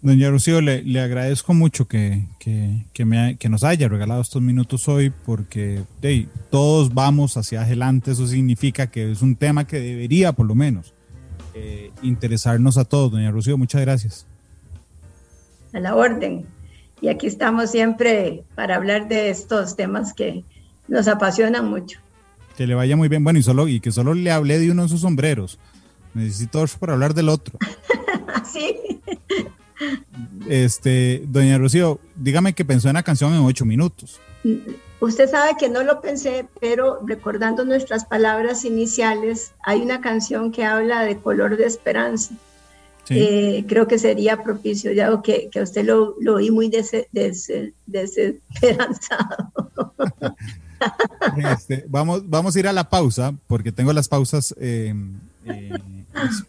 Speaker 2: Doña Rocío, le, agradezco mucho que, que, nos haya regalado estos minutos hoy porque todos vamos hacia adelante, eso significa que es un tema que debería por lo menos eh, interesarnos a todos. Doña Rocío, muchas gracias.
Speaker 3: A la orden. Y aquí estamos siempre para hablar de estos temas que nos apasionan mucho.
Speaker 2: Que le vaya muy bien. Bueno, y, solo, y que solo le hablé de uno de sus sombreros. Necesito para hablar del otro. (laughs)
Speaker 3: sí.
Speaker 2: Este, doña Rocío, dígame que pensó en la canción en ocho minutos.
Speaker 3: Usted sabe que no lo pensé, pero recordando nuestras palabras iniciales, hay una canción que habla de color de esperanza. Eh, creo que sería propicio, ya que, que usted lo, lo oí muy desesperanzado. (laughs)
Speaker 2: Este, vamos, vamos a ir a la pausa, porque tengo las pausas eh, eh,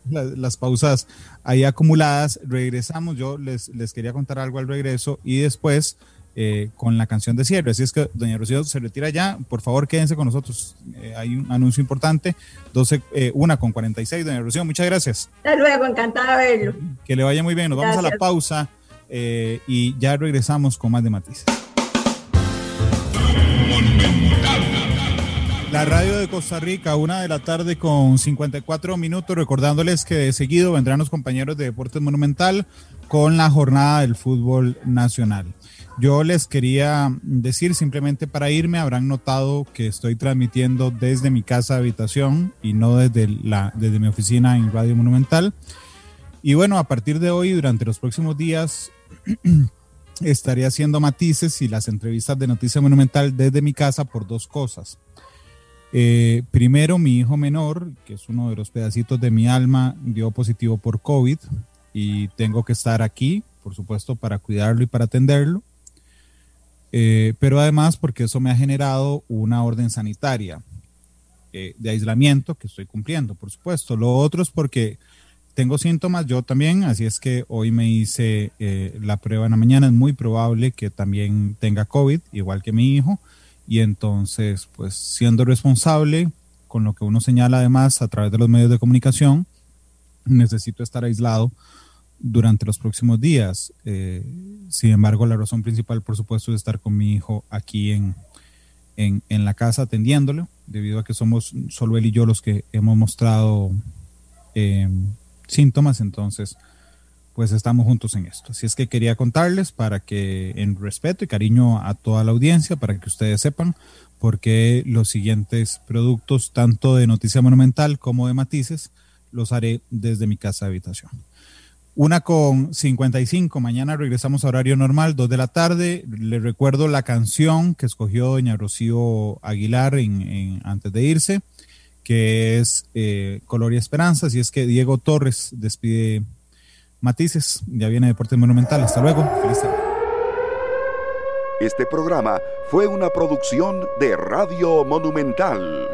Speaker 2: las, pausas ahí acumuladas. Regresamos, yo les, les quería contar algo al regreso y después eh, con la canción de cierre. Así es que doña Rocío se retira ya. Por favor, quédense con nosotros. Eh, hay un anuncio importante. 12, eh, una con 46. Doña Rocío, muchas gracias.
Speaker 3: Hasta luego, encantada de verlo.
Speaker 2: Que le vaya muy bien. Nos vamos a la pausa y ya regresamos con más de matices. La radio de Costa Rica, una de la tarde con 54 minutos, recordándoles que de seguido vendrán los compañeros de Deportes Monumental con la jornada del fútbol nacional. Yo les quería decir simplemente para irme, habrán notado que estoy transmitiendo desde mi casa habitación y no desde, la, desde mi oficina en Radio Monumental. Y bueno, a partir de hoy, durante los próximos días, (clears throat) estaré haciendo matices y las entrevistas de Noticia Monumental desde mi casa por dos cosas. Eh, primero, mi hijo menor, que es uno de los pedacitos de mi alma, dio positivo por COVID y tengo que estar aquí, por supuesto, para cuidarlo y para atenderlo. Eh, pero además porque eso me ha generado una orden sanitaria. eh, de aislamiento que estoy cumpliendo, por supuesto. Lo otro es porque tengo síntomas, yo también, así es que hoy me hice eh, la prueba en la mañana, es muy probable que también tenga COVID, igual que mi hijo, y entonces, pues siendo responsable con lo que uno señala además a través de los medios de comunicación, necesito estar aislado durante los próximos días. Eh, sin embargo, la razón principal, por supuesto, es estar con mi hijo aquí en, en, la casa atendiéndolo, debido a que somos solo él y yo los que hemos mostrado eh, síntomas, entonces pues estamos juntos en esto. Así es que quería contarles para que en respeto y cariño a toda la audiencia, para que ustedes sepan por qué los siguientes productos, tanto de Noticia Monumental como de Matices, los haré desde mi casa de habitación. Una con 55, mañana regresamos a horario normal, 2 de la tarde. Les recuerdo la canción que escogió doña Rocío Aguilar en, antes de irse que es eh, Color y Esperanza. Así es que Diego Torres despide Matices. Ya viene Deporte Monumental. Hasta luego. Feliz tarde.
Speaker 1: Este programa fue una producción de Radio Monumental.